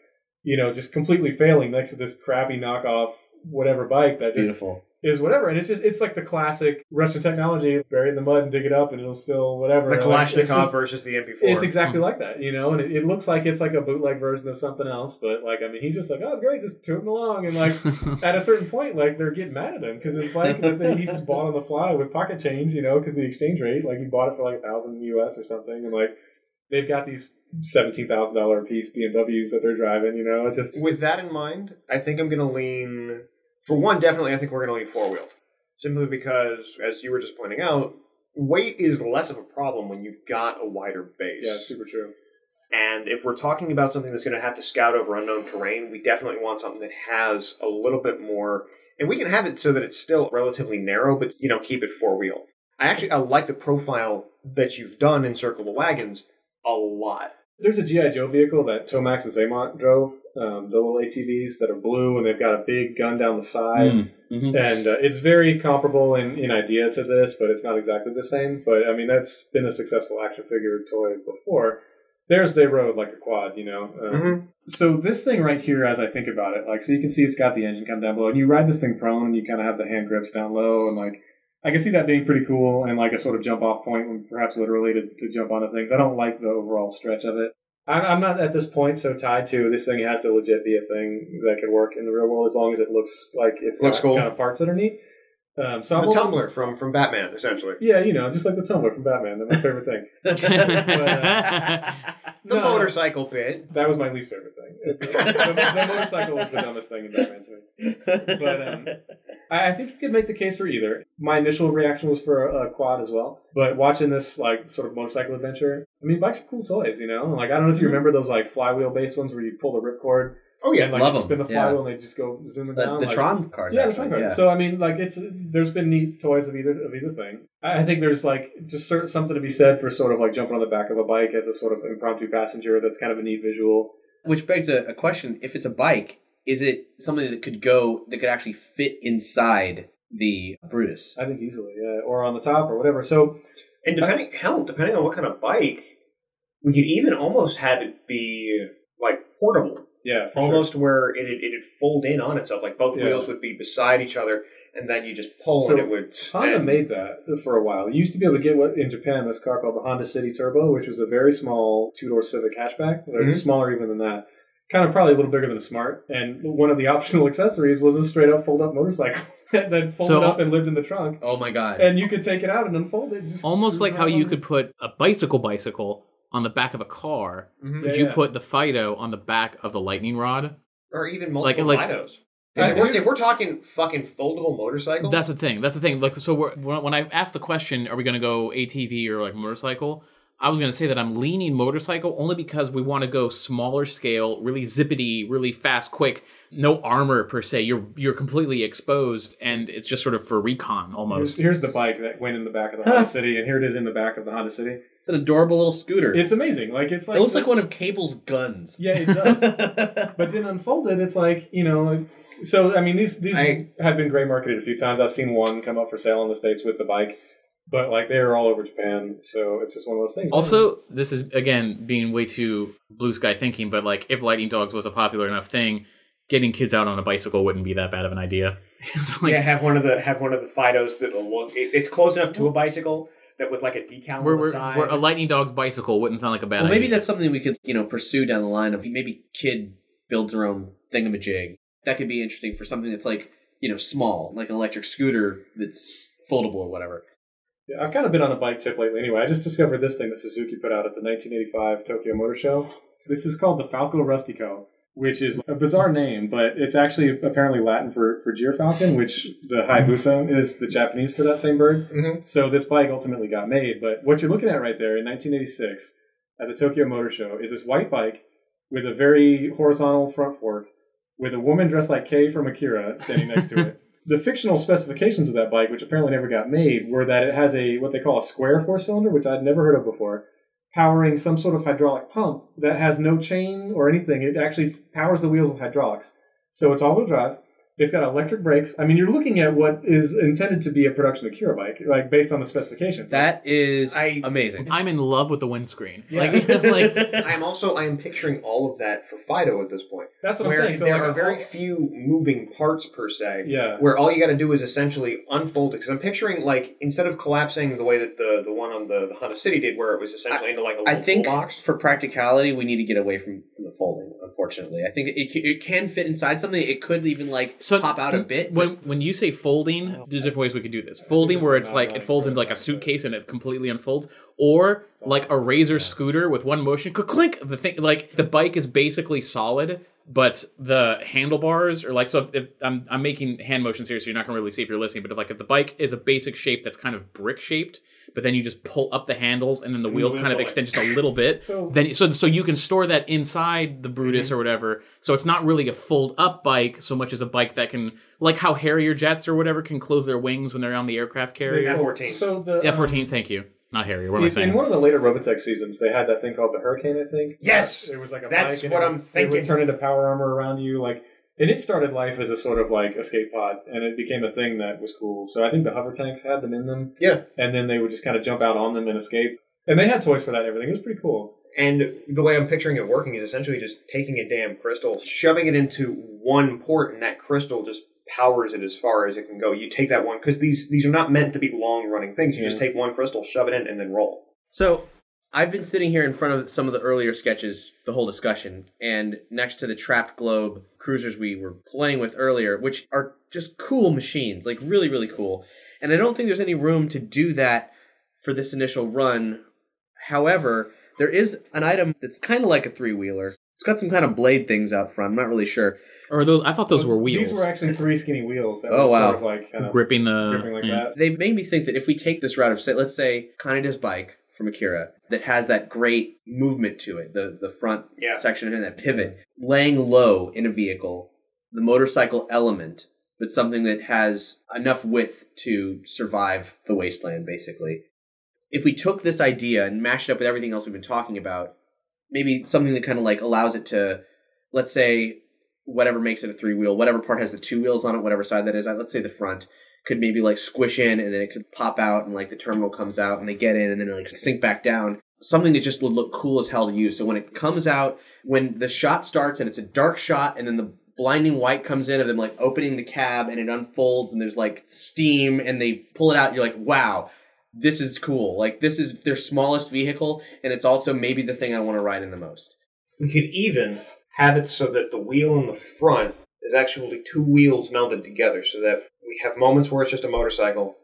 you know, just completely failing next to this crappy knockoff whatever bike that It's just beautiful. is whatever. And it's just it's like the classic Russian technology: bury it in the mud and dig it up, and it'll still whatever. The Like, it's Kalashnikov just- versus the MP4. it's exactly hmm. like that, you know, and it, it looks like it's like a bootleg version of something else, but like I mean, he's just like, oh, it's great, just tooting along, and like (laughs) at a certain point, like they're getting mad at him because his bike that they, he just bought on the fly with pocket change, you know, because the exchange rate, like he bought it for like a thousand US or something, and like they've got these seventeen thousand dollar piece BMWs that they're driving, you know, it's just With that in mind, I think I'm going to lean. For one, definitely, I think we're going to lean four wheel. Simply because, as you were just pointing out, weight is less of a problem when you've got a wider base. yeah, super true. And if we're talking about something that's going to have to scout over unknown terrain, we definitely want something that has a little bit more. And we can have it so that it's still relatively narrow, but you know, keep it four wheel. I actually I like the profile that you've done in Circle the Wagons a lot. There's a GI Joe vehicle that Tomax and Xamot drove, um, the little ATVs that are blue and they've got a big gun down the side. Mm, mhm. and uh, it's very comparable in, in idea to this, but it's not exactly the same. But I mean, that's been a successful action figure toy before. There's they rode like a quad, you know. Um, Mhm. So this thing right here, as I think about it, like so you can see it's got the engine come down below, and you ride this thing prone, and you kind of have the hand grips down low, and like I can see that being pretty cool and like a sort of jump off point, when perhaps literally to, to jump onto things. I don't like the overall stretch of it. I'm, I'm not at this point so tied to this thing has to legit be a thing that could work in the real world as long as it looks like it's Looks got cool. kind of parts that are neat. Um, so The I'm only- tumbler from from Batman, essentially. yeah, you know, just like the tumbler from Batman. That's my favorite thing. (laughs) uh, The No. motorcycle bit. That was my least favorite thing. the, the motorcycle was the dumbest thing in Batman to me. But um, I, I think you could make the case for either. My initial reaction was for a, a quad as well, but watching this like sort of motorcycle adventure, I mean, bikes are cool toys, you know. Like I don't know if you remember those like flywheel based ones where you pull the ripcord Oh yeah, and like love you 'em, spin the yeah. flywheel and they just go zooming The, down. the like- Tron cars, Yeah, the. Tron cars. yeah. So I mean, like it's there's been neat toys of either of either thing. I I think there's like just sort something to be said for sort of like jumping on the back of a bike as a sort of impromptu passenger. That's kind of a neat visual. Which begs a, a question: If it's a bike, is it something that could go that could actually fit inside the Brutus? I think easily, yeah, or on the top or whatever. So And depending, hell, depending on what kind of bike, we could even almost have it be like portable, yeah, for almost where it it'd fold in on itself. Like both Yeah. wheels would be beside each other, and then you just pull, So, and it would. Honda and- made that for a while. You used to be able to get what in Japan this car called the Honda City Turbo, which was a very small two door Civic hatchback, or Mhm. smaller even than that. Kind of probably a little bigger than a Smart. And one of the (laughs) optional accessories was a straight up fold up motorcycle (laughs) that folded So- up and lived in the trunk. Oh my god! And you could take it out and unfold it. Just Almost like how around you could put a bicycle bicycle on the back of a car. Mhm. Could Yeah, you yeah. put the Fido on the back of the lightning rod? or even Like- multiple like- Fidos. If we're, if we're talking fucking foldable motorcycle, That's the thing. That's the thing. Like, so we're, when when I asked the question, are we going to go ATV or like motorcycle? I was going to say that I'm leaning motorcycle only because we want to go smaller scale, really zippity, really fast, quick. No armor per se. You're you're completely exposed, and it's just sort of for recon almost. here's the bike that went in the back of the Honda (laughs) City, and here it is in the back of the Honda City. it's an adorable little scooter. It's amazing. Like it's like it looks like one of Cable's guns. Yeah, it does. (laughs) but then unfolded, it's like you know. So I mean, these these I- have been great marketed a few times. I've seen one come up for sale in the states with the bike, but like they're all over Japan. So it's just one of those things. Also, this is again being way too blue sky thinking, but like if Lightning Dogs was a popular enough thing, getting kids out on a bicycle wouldn't be that bad of an idea. (laughs) it's like yeah, have one of the have one of the Fidos that look. It, it's close enough to a bicycle that with like a decal where, on the where, side. where a Lightning Dog's bicycle wouldn't sound like a bad well, idea. maybe that's something we could, you know, pursue down the line of maybe kid builds her own thingamajig. That could be interesting for something that's like, you know, small, like an electric scooter that's foldable or whatever. Yeah, I've kind of been on a bike tip lately. Anyway, I just discovered this thing that Suzuki put out at the 1985 Tokyo Motor Show. This is called the Falcorustyco, which is a bizarre name, but it's actually apparently Latin for, for gyrfalcon, which the Hayabusa is the Japanese for that same bird. Mhm. So this bike ultimately got made. But what you're looking at right there in 1986 at the Tokyo Motor Show is this white bike with a very horizontal front fork with a woman dressed like Kei from Akira standing next to it. (laughs) The fictional specifications of that bike, which apparently never got made, were that it has a what they call a square four cylinder, which I'd never heard of before, powering some sort of hydraulic pump that has no chain or anything. It actually powers the wheels with hydraulics. So it's all wheel drive. It's got electric brakes. I mean, you're looking at what is intended to be a production Akira bike, like based on the specifications. That is I- amazing. I'm in love with the windscreen. Yeah. Like, like (laughs) I am also I am picturing all of that for Fido at this point. That's what I'm where saying. So there like are a- very few moving parts per se. Yeah. Where all you got to do is essentially unfold it. Because I'm picturing like instead of collapsing the way that the the one on the, the Honda City did, where it was essentially into like a I little think box. for practicality, we need to get away from the folding. Unfortunately, I think it, it can fit inside something. It could even like so pop out a bit. When when you say folding, there's different ways we could do this. Folding where it's like it folds into like a suitcase and it completely unfolds, or like a razor scooter with one motion, clink. The thing like the bike is basically solid, but the handlebars are like so. If, if I'm I'm making hand motions here, so you're not gonna really see if you're listening. But if like if the bike is a basic shape that's kind of brick shaped, but then you just pull up the handles and then the wheels wheels kind of are extend just a little bit, So- then so so you can store that inside the Brutus or whatever. So it's not really a fold up bike so much as a bike that can like how Harrier jets or whatever can close their wings when they're on the aircraft carrier. F-14. So the F fourteen, thank you. Not Harry. What am I In, saying? in one of the later Robotech seasons, they had that thing called the Hurricane. I think. Yes! it was like a That's bike, and what it I'm would- It thinking. would turn into power armor around you, like, and it started life as a sort of like escape pod, and it became a thing that was cool. So I think the hover tanks had them in them, Yeah. and then they would just kind of jump out on them and escape. And they had toys for that and everything. It was pretty cool. And the way I'm picturing it working is essentially just taking a damn crystal, shoving it into one port, and that crystal just powers it as far as it can go. You take that one because these these are not meant to be long running things. You just take one crystal, shove it in, and then roll. So I've been sitting here in front of some of the earlier sketches, the whole discussion, and next to the trapped globe cruisers we were playing with earlier, which are just cool machines, like really, really cool. And I don't think there's any room to do that for this initial run. However, there is an item that's kind of like a three wheeler. It's got some kind of blade things out front. I'm not really sure. or those? I thought those were wheels. These were actually three skinny wheels that Oh, were wow. sort of like kind of gripping the. gripping like yeah. that. They made me think that if we take this route of say, let's say Kaneda's bike from Akira that has that great movement to it, the the front Yeah. section and that pivot, laying low in a vehicle, the motorcycle element, but something that has enough width to survive the wasteland, basically. If we took this idea and mashed it up with everything else we've been talking about, maybe something that kind of like allows it to, let's say, whatever makes it a three wheel, whatever part has the two wheels on it, whatever side that is, uh, let's say the front could maybe like squish in and then it could pop out and like the terminal comes out and they get in and then it like sink back down. Something that just would look cool as hell to use. So when it comes out, when the shot starts and it's a dark shot and then the blinding white comes in of them like opening the cab and it unfolds and there's like steam and they pull it out, you're like, wow, this is cool. Like this is their smallest vehicle and it's also maybe the thing I want to ride in the most. We could even have it so that the wheel in the front is actually two wheels melded together so that we have moments where it's just a motorcycle,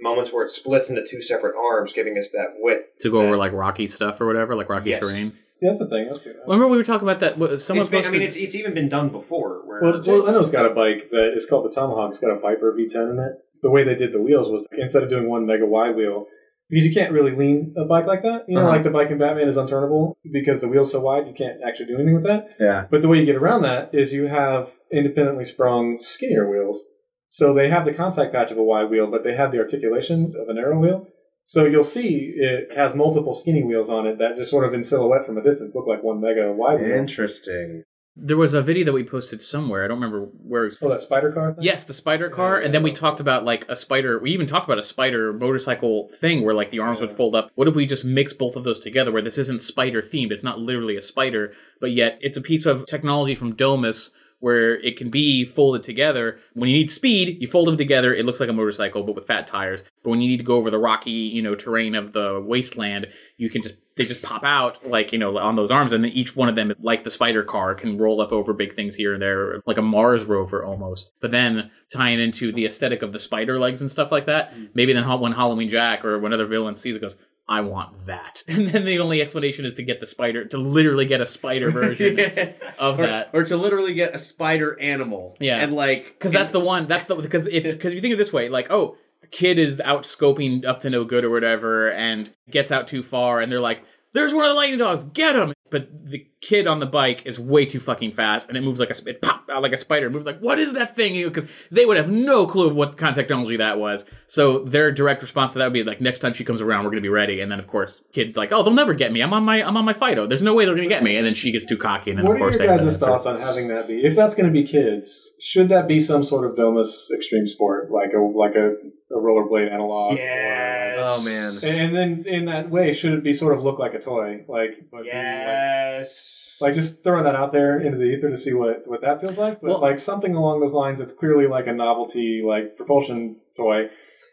moments where it splits into two separate arms, giving us that width. to go over like rocky stuff or whatever, like rocky Yes. terrain. Yeah, that's the thing. I'll see that. Remember we were talking about that? what- Someone It's been- I mean, it's, it's even been done before. Where Well, well, Leno's got a bike that is called the Tomahawk. It's got a Viper V10 in it. The way they did the wheels was instead of doing one mega wide wheel, because you can't really lean a bike like that. You know, Uh-huh. like the bike in Batman is unturnable because the wheel's so wide, you can't actually do anything with that. Yeah. But the way you get around that is you have independently sprung skinnier wheels. So they have the contact patch of a wide wheel, but they have the articulation of a narrow wheel. So you'll see it has multiple skinny wheels on it that just sort of in silhouette from a distance look like one mega wide wheel. Interesting. There was a video that we posted somewhere. I don't remember where. It was. Oh, that spider car thing? Yes, the spider car, and then we talked about like a spider. We even talked about a spider motorcycle thing where like the arms would fold up. What if we just mix both of those together, where this isn't spider themed? It's not literally a spider, but yet it's a piece of technology from Domus where it can be folded together. When you need speed, you fold them together. It looks like a motorcycle, but with fat tires. But when you need to go over the rocky, you know, terrain of the wasteland, you can just they just pop out like you know on those arms, and then each one of them, is like the spider car, can roll up over big things here and there, like a Mars rover almost. But then tying into the aesthetic of the spider legs and stuff like that, mm. maybe then when Halloween Jack or when other villain sees it, goes. I want that. (laughs) And then the only explanation is to get the spider, to literally get a spider version (laughs) of or, that. or to literally get a spider animal. Yeah. and like because that's the one. That's the because if because if you think of it this way, like oh, kid is out scoping up to no good or whatever, and gets out too far, and they're like, "There's one of the lightning dogs, get him!" But the kid on the bike is way too fucking fast, and it moves like a it pop out like a spider. It moves like what is that thing? You know, because they would have no clue of what kind of technology that was. So their direct response to that would be like, "Next time she comes around, we're gonna be ready." And then of course, kid's like, "Oh, they'll never get me. I'm on my I'm on my Fido. There's no way they're gonna get me." And then she gets too cocky, and then What of are course your they guys' thoughts on having that be? If that's going to be kids, should that be some sort of Domus extreme sport, like a like a, a rollerblade analog? Yes. oh man. Or- and then in that way, should it be sort of look like a toy, like but be like, Yes. like just throwing that out there into the ether to see what what that feels like? But Well- like something along those lines that's clearly like a novelty, like propulsion toy.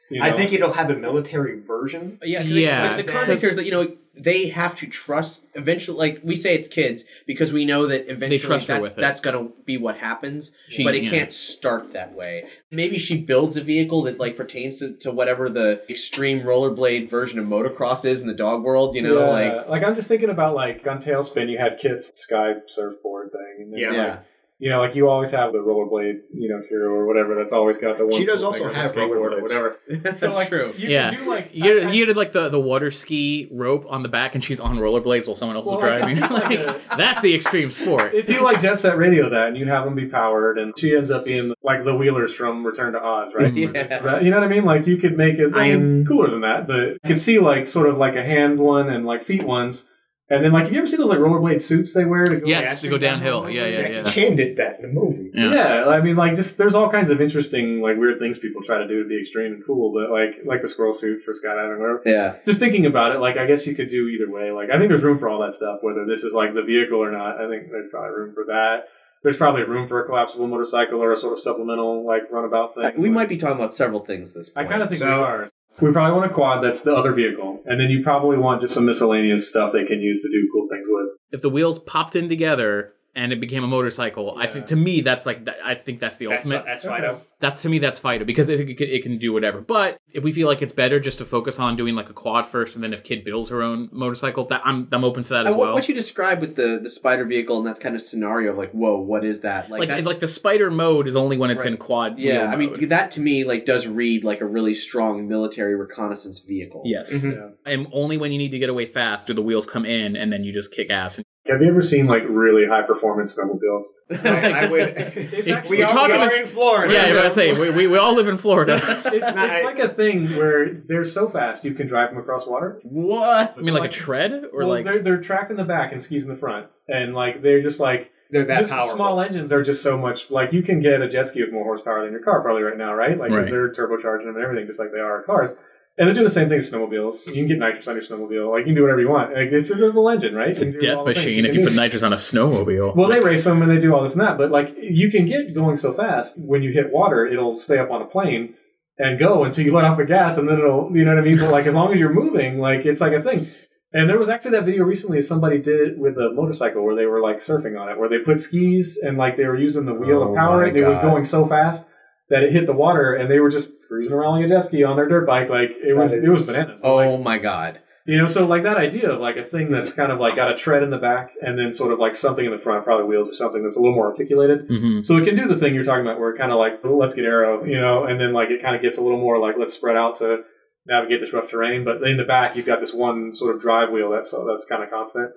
You know? I think it'll have a military version. Yeah, Yeah. The, the context here is that you know they have to trust eventually. Like we say, it's kids because we know that eventually trust that's that's gonna be what happens. She- but it yeah. can't start that way. Maybe she builds a vehicle that like pertains to, to whatever the extreme rollerblade version of motocross is in the dog world. You know, yeah, like I'm just thinking about like on TaleSpin, you had Kit's sky surfboard thing. And then, Yeah. like, yeah. You know, like you always have the rollerblade, you know, hero or whatever that's always got the one. She does cool also thing on the have skateboard or rollerblades. whatever. (laughs) That's So like, true. You yeah, can do like you I- get, you get like the, the water ski rope on the back, and she's on rollerblades while someone else Well, is driving. (laughs) Like, Like, uh, that's the extreme sport. if you like Jet Set Radio that and you have them be powered, and she ends up being like the Wheelers from Return to Oz, right? Mm-hmm. Yeah. You know what I mean? Like you could make it I mean, cooler than that, but you could see like sort of like a hand one and like feet ones, and then like have you ever see those like rollerblade suits they wear to go? Yes, to go downhill. Yeah, yeah, Jackie yeah. Chan did that in the movie. Yeah. Yeah. I mean, like, just there's all kinds of interesting, like, weird things people try to do to be extreme and cool, but like, like the squirrel suit for skydiving, or Yeah. just thinking about it, like, I guess you could do either way. Like, I think there's room for all that stuff, whether this is like the vehicle or not. I think there's probably room for that. There's probably room for a collapsible motorcycle or a sort of supplemental, like, runabout thing. Uh, we might be talking about several things at this I point. kind of think So- we are. We probably want a quad that's the other vehicle, and then you probably want just some miscellaneous stuff they can use to do cool things with. If the wheels popped in together, and it became a motorcycle. I think to me that's like that, I think that's the That's ultimate. that's Fido. That's to me that's Fido because it, it, can- it can do whatever. But if we feel like it's better just to focus on doing like a quad first, and then if Kid builds her own motorcycle, that I'm I'm open to that as what, well. what you described with the the spider vehicle and that kind of scenario of like, whoa, what is that? like that's- like the spider mode is only when it's Right. in quad. yeah, wheel I mean mode. that to me like does read like a really strong military reconnaissance vehicle. yes, Mm-hmm. Yeah. and only when you need to get away fast do the wheels come in, and then you just kick ass. Have you ever seen like really high performance snowmobiles? (laughs) I, I would. (laughs) It's we actually- are, talking we are to- in Florida. yeah, you're gonna say we, we, we all live in Florida. It's, not- it's (laughs) like a thing where they're so fast you can drive them across water. What? I mean, like a tread or well, like they're, they're tracked in the back and skis in the front, and like they're just like They're that just powerful. small engines are just so much like you can get a jet ski with more horsepower than your car probably right now, right? Like 'cause Right. they're turbocharging them and everything, just like they are cars. And they're doing the same thing as snowmobiles. You can get nitrous on your snowmobile. Like you can do whatever you want. Like it's just a little engine, right? it's a You death the machine if you put nitrous on a snowmobile. Well, they race them and they do all this and that, but like you can get going so fast when you hit water, it'll stay up on a plane and go until you let off the gas, and then it'll, you know what I mean? But like as long as you're moving, like it's like a thing. And there was actually that video recently. Somebody did it with a motorcycle where they were like surfing on it, where they put skis and like they were using the wheel Oh to power it. And it was going so fast that it hit the water, and they were just cruising around like a jet ski on their dirt bike. Like it was, That it was bananas. Oh Like, my god. you know, so like that idea of like a thing that's kind of like got a tread in the back and then sort of like something in the front, probably wheels or something that's a little more articulated. hmm So it can do the thing you're talking about where it kind of like, oh, let's get arrow, you know, and then like it kind of gets a little more like, let's spread out to navigate this rough terrain. But in the back, you've got this one sort of drive wheel that's, so that's kind of constant.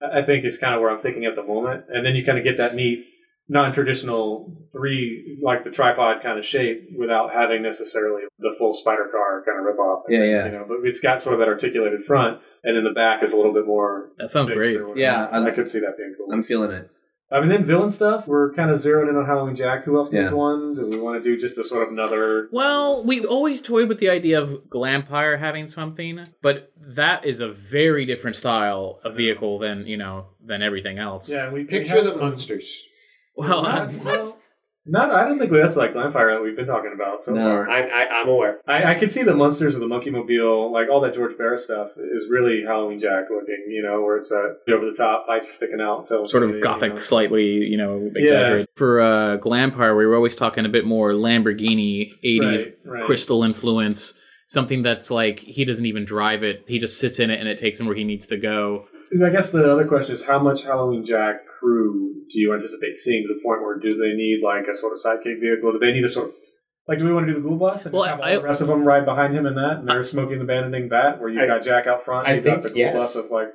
I I think is kind of where I'm thinking at the moment. And then you kind of get that neat, non-traditional three, like the tripod kind of shape without having necessarily the full spider car kind of rip off. Yeah, yeah. You know, but it's got sort of that articulated front and then the back is a little bit more. That sounds great. Yeah, I, I- could see that being cool. I'm feeling it. I mean, then villain stuff. We're kind of zeroing in on Halloween Jack. Who else needs Yeah. one? Do we want to do just a sort of another? Well, we always toyed with the idea of Glampire having something, but that is a very different style of vehicle than you know than everything else. Yeah, we we Picture have the some- monsters. Well, Not, uh, not. I don't think that's like Glampire that we've been talking about so No. far. I, I, I'm aware. I, I could see the Munsters of the Monkeemobile, like all that George Barris stuff, is really Halloween Jack looking. You know, where it's uh, over the top pipes sticking out, so sort of you gothic, know. slightly, you know, exaggerated. For uh, Glampire, we were always talking a bit more Lamborghini, 80s Right, right. crystal influence, something that's like he doesn't even drive it, he just sits in it and it takes him where he needs to go. I guess the other question is how much Halloween Jack crew do you anticipate seeing to the point where do they need like a sort of sidekick vehicle? Do they need a sort of like do we want to do the Ghoul Bus and Well, just have all I- the rest of them ride behind him in that, and they're smoking the abandoning bat, where you I- got Jack out front, I you got think the Ghoul yes. Bus of like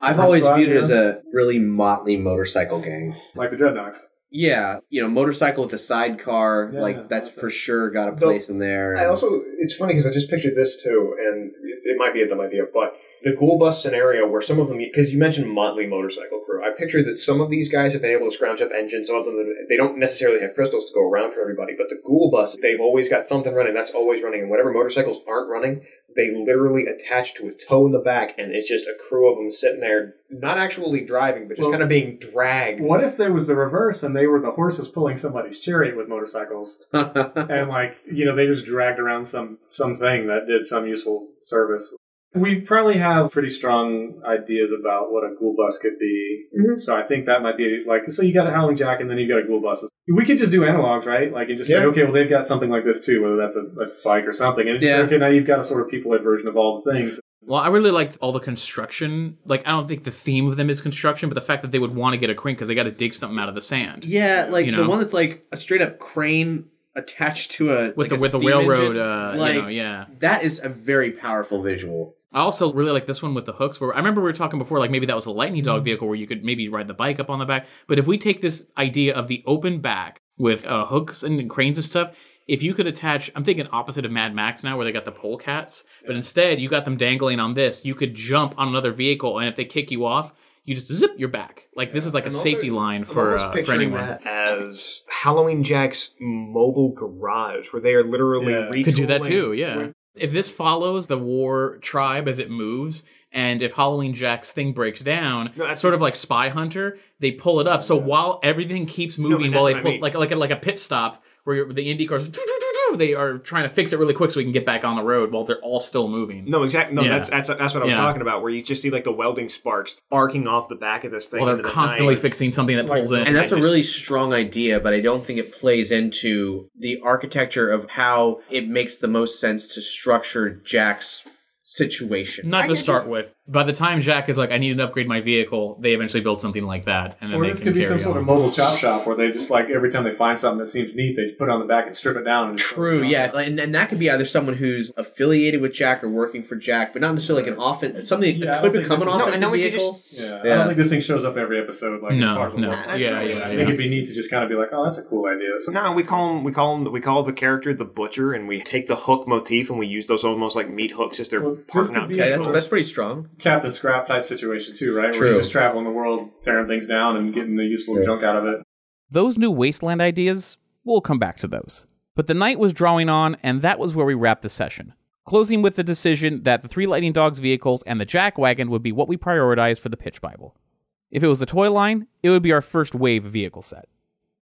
I've always viewed it as a really motley motorcycle gang. like the Dreadnoks. Yeah, you know, motorcycle with a sidecar, Yeah, like that's that's for sure got a Though, place in there. I also, it's funny because I just pictured this too, and it, it might be a dumb idea, but the Ghoul Bus scenario where some of them, because you mentioned Motley Motorcycle Crew, I picture that some of these guys have been able to scrounge up engines, some of them, they don't necessarily have crystals to go around for everybody, but the Ghoul Bus, they've always got something running, that's always running, and whatever motorcycles aren't running, they literally attach to a tow in the back, and it's just a crew of them sitting there, not actually driving, but just Well, kind of being dragged. What if there was the reverse and they were the horses pulling somebody's chariot with motorcycles, (laughs) and like you know they just dragged around some something that did some useful service? We probably have pretty strong ideas about what a ghoul bus could be, so I think that might be like so. You got a Howling Jack, and then you got a ghoul bus. We could just do analogs, right? Like and just say, okay, well they've got something like this too, whether that's a, a bike or something, and just say, Yeah. okay, now you've got a sort of people-led version of all the things. Well, I really liked all the construction. Like, I don't think the theme of them is construction, but the fact that they would want to get a crane because they got to dig something out of the sand. yeah, like You the one that's like a straight up crane attached to a With like the with the steam railroad, uh, like you know, yeah. that is a very powerful visual. I also really like this one with the hooks. Where I remember we were talking before, like maybe that was a lightning dog vehicle where you could maybe ride the bike up on the back. But if we take this idea of the open back with uh, hooks and cranes and stuff, if you could attach, I'm thinking opposite of Mad Max now, where they got the pole cats, but instead you got them dangling on this. You could jump on another vehicle, and if they kick you off, you just zip your back. Like this is like a I'm also- safety line for uh, for anyone. that as Halloween Jack's mobile garage, where they are literally Yeah. Could do that too, yeah. If this follows the war tribe as it moves, and if Halloween Jack's thing breaks down, No, that's- sort of like Spy Hunter, they pull it up. So while everything keeps moving, and while they what I pull mean. like like a, like a pit stop where the Indy cars Oh, they are trying to fix it really quick so we can get back on the road while they're all still moving. No, exactly. No, Yeah. that's that's that's what I was Yeah. talking about. Where you just see like the welding sparks arcing off the back of this thing. Well, they're into the constantly night. fixing something that pulls in. And that's I a just- really strong idea, but I don't think it plays into the architecture of how it makes the most sense to structure Jack's situation. Not to start with. By the time Jack is like, I need to upgrade my vehicle, they eventually build something like that, and then Or they this can could be carry some sort of mobile chop shop where they just like every time they find something that seems neat, they put it on the back and strip it down. And True, yeah, and, and that could be either someone who's affiliated with Jack or working for Jack, but not necessarily like an offense. Something Yeah, that could think become an this is- no, offensive no, we could vehicle. Yeah, I don't think this thing shows up every episode. Like No, as part of no. world. Yeah, yeah, I yeah. think it'd be neat to just kind of be like, oh, that's a cool idea. So No, we call him we call him we call the character the butcher, and we take the hook motif and we use those almost like meat hooks as they're Well, this parting out. be Okay, that's that's pretty strong. Captain Scrap type situation too, right? Where True. he's just traveling the world, tearing things down and getting the useful junk out of it. Those new wasteland ideas, we'll come back to those. But the night was drawing on, and that was where we wrapped the session. Closing with the decision that the three Lightning Dogs vehicles and the Jack Wagon would be what we prioritized for the pitch Bible. If it was a toy line, it would be our first wave vehicle set.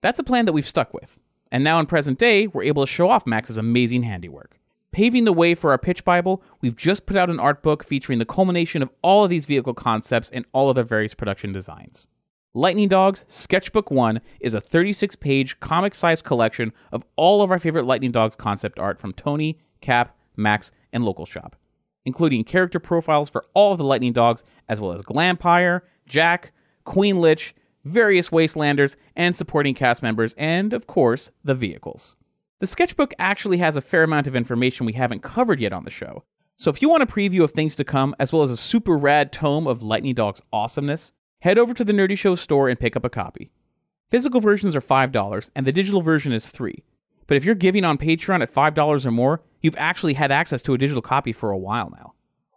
That's a plan that we've stuck with. And now in present day, we're able to show off Max's amazing handiwork. Paving the way for our pitch Bible, we've just put out an art book featuring the culmination of all of these vehicle concepts and all of their various production designs. Lightning Dogs Sketchbook 1 is a 36 page comic sized collection of all of our favorite Lightning Dogs concept art from Tony, Cap, Max, and Local Shop, including character profiles for all of the Lightning Dogs, as well as Glampire, Jack, Queen Lich, various Wastelanders, and supporting cast members, and, of course, the vehicles. The sketchbook actually has a fair amount of information we haven't covered yet on the show. So if you want a preview of things to come, as well as a super rad tome of Lightning Dog's awesomeness, head over to the Nerdy Show store and pick up a copy. Physical versions are $5, and the digital version is 3 But if you're giving on Patreon at $5 or more, you've actually had access to a digital copy for a while now.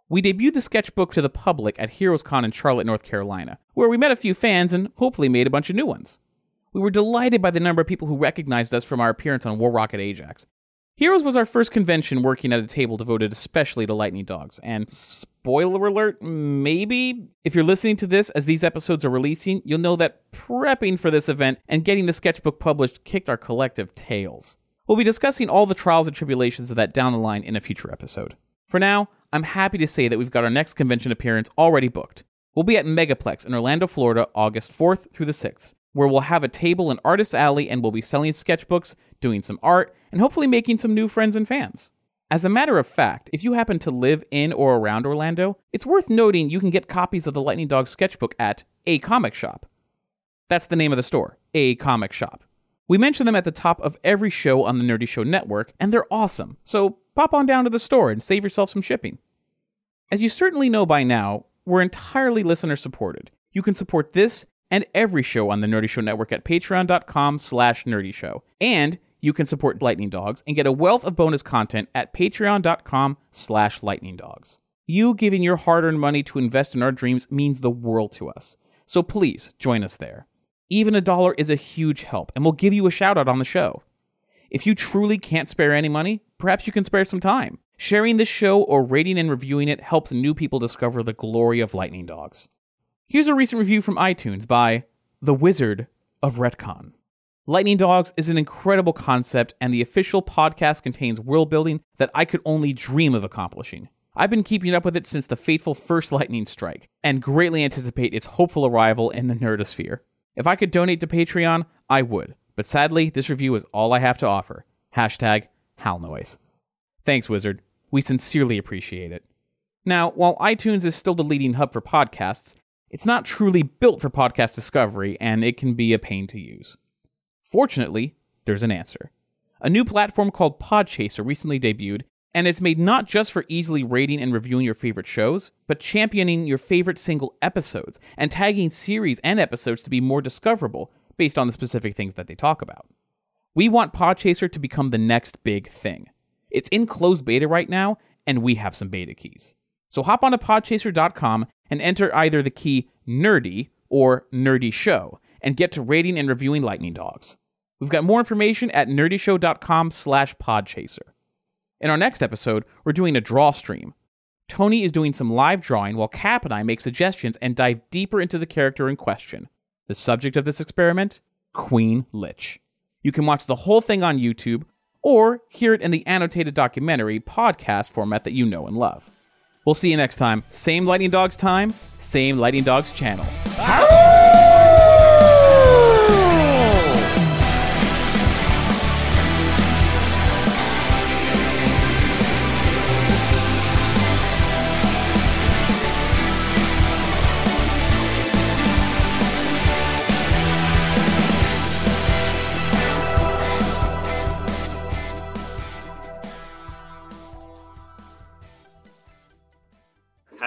We debuted the sketchbook to the public at HeroesCon in Charlotte, North Carolina, where we met a few fans and hopefully made a bunch of new ones. We were delighted by the number of people who recognized us from our appearance on War Rocket Ajax. Heroes was our first convention working at a table devoted especially to lightning dogs, and spoiler alert, maybe if you're listening to this as these episodes are releasing, you'll know that prepping for this event and getting the sketchbook published kicked our collective tails. We'll be discussing all the trials and tribulations of that down the line in a future episode. For now, I'm happy to say that we've got our next convention appearance already booked. We'll be at Megaplex in Orlando, Florida, August 4th through the 6th, where we'll have a table in Artist Alley and we'll be selling sketchbooks, doing some art, and hopefully making some new friends and fans. As a matter of fact, if you happen to live in or around Orlando, it's worth noting you can get copies of the Lightning Dog sketchbook at A Comic Shop. That's the name of the store, A Comic Shop. We mention them at the top of every show on the Nerdy Show Network, and they're awesome, so pop on down to the store and save yourself some shipping. As you certainly know by now, we're entirely listener supported. You can support this and every show on the Nerdy Show Network at patreon.com slash nerdyshow. And you can support Lightning Dogs and get a wealth of bonus content at patreon.com slash lightning dogs. You giving your hard-earned money to invest in our dreams means the world to us. So please join us there. Even a dollar is a huge help, and we'll give you a shout out on the show. If you truly can't spare any money, perhaps you can spare some time. Sharing this show or rating and reviewing it helps new people discover the glory of Lightning Dogs. Here's a recent review from iTunes by The Wizard of Retcon. Lightning Dogs is an incredible concept, and the official podcast contains world building that I could only dream of accomplishing. I've been keeping up with it since the fateful first lightning strike, and greatly anticipate its hopeful arrival in the nerdosphere. If I could donate to Patreon, I would, but sadly, this review is all I have to offer. Hashtag Hal Noise. Thanks, Wizard. We sincerely appreciate it. Now, while iTunes is still the leading hub for podcasts, it's not truly built for podcast discovery, and it can be a pain to use. Fortunately, there's an answer. A new platform called Podchaser recently debuted, and it's made not just for easily rating and reviewing your favorite shows, but championing your favorite single episodes and tagging series and episodes to be more discoverable based on the specific things that they talk about. We want Podchaser to become the next big thing. It's in closed beta right now, and we have some beta keys. So hop on to podchaser.com and enter either the key nerdy or nerdy show and get to rating and reviewing Lightning Dogs. We've got more information at nerdyshow.com slash podchaser. In our next episode, we're doing a draw stream. Tony is doing some live drawing while Cap and I make suggestions and dive deeper into the character in question. The subject of this experiment? Queen Lich. You can watch the whole thing on YouTube, or hear it in the annotated documentary podcast format that you know and love. We'll see you next time. Same Lightning Dogs time, same Lightning Dogs channel.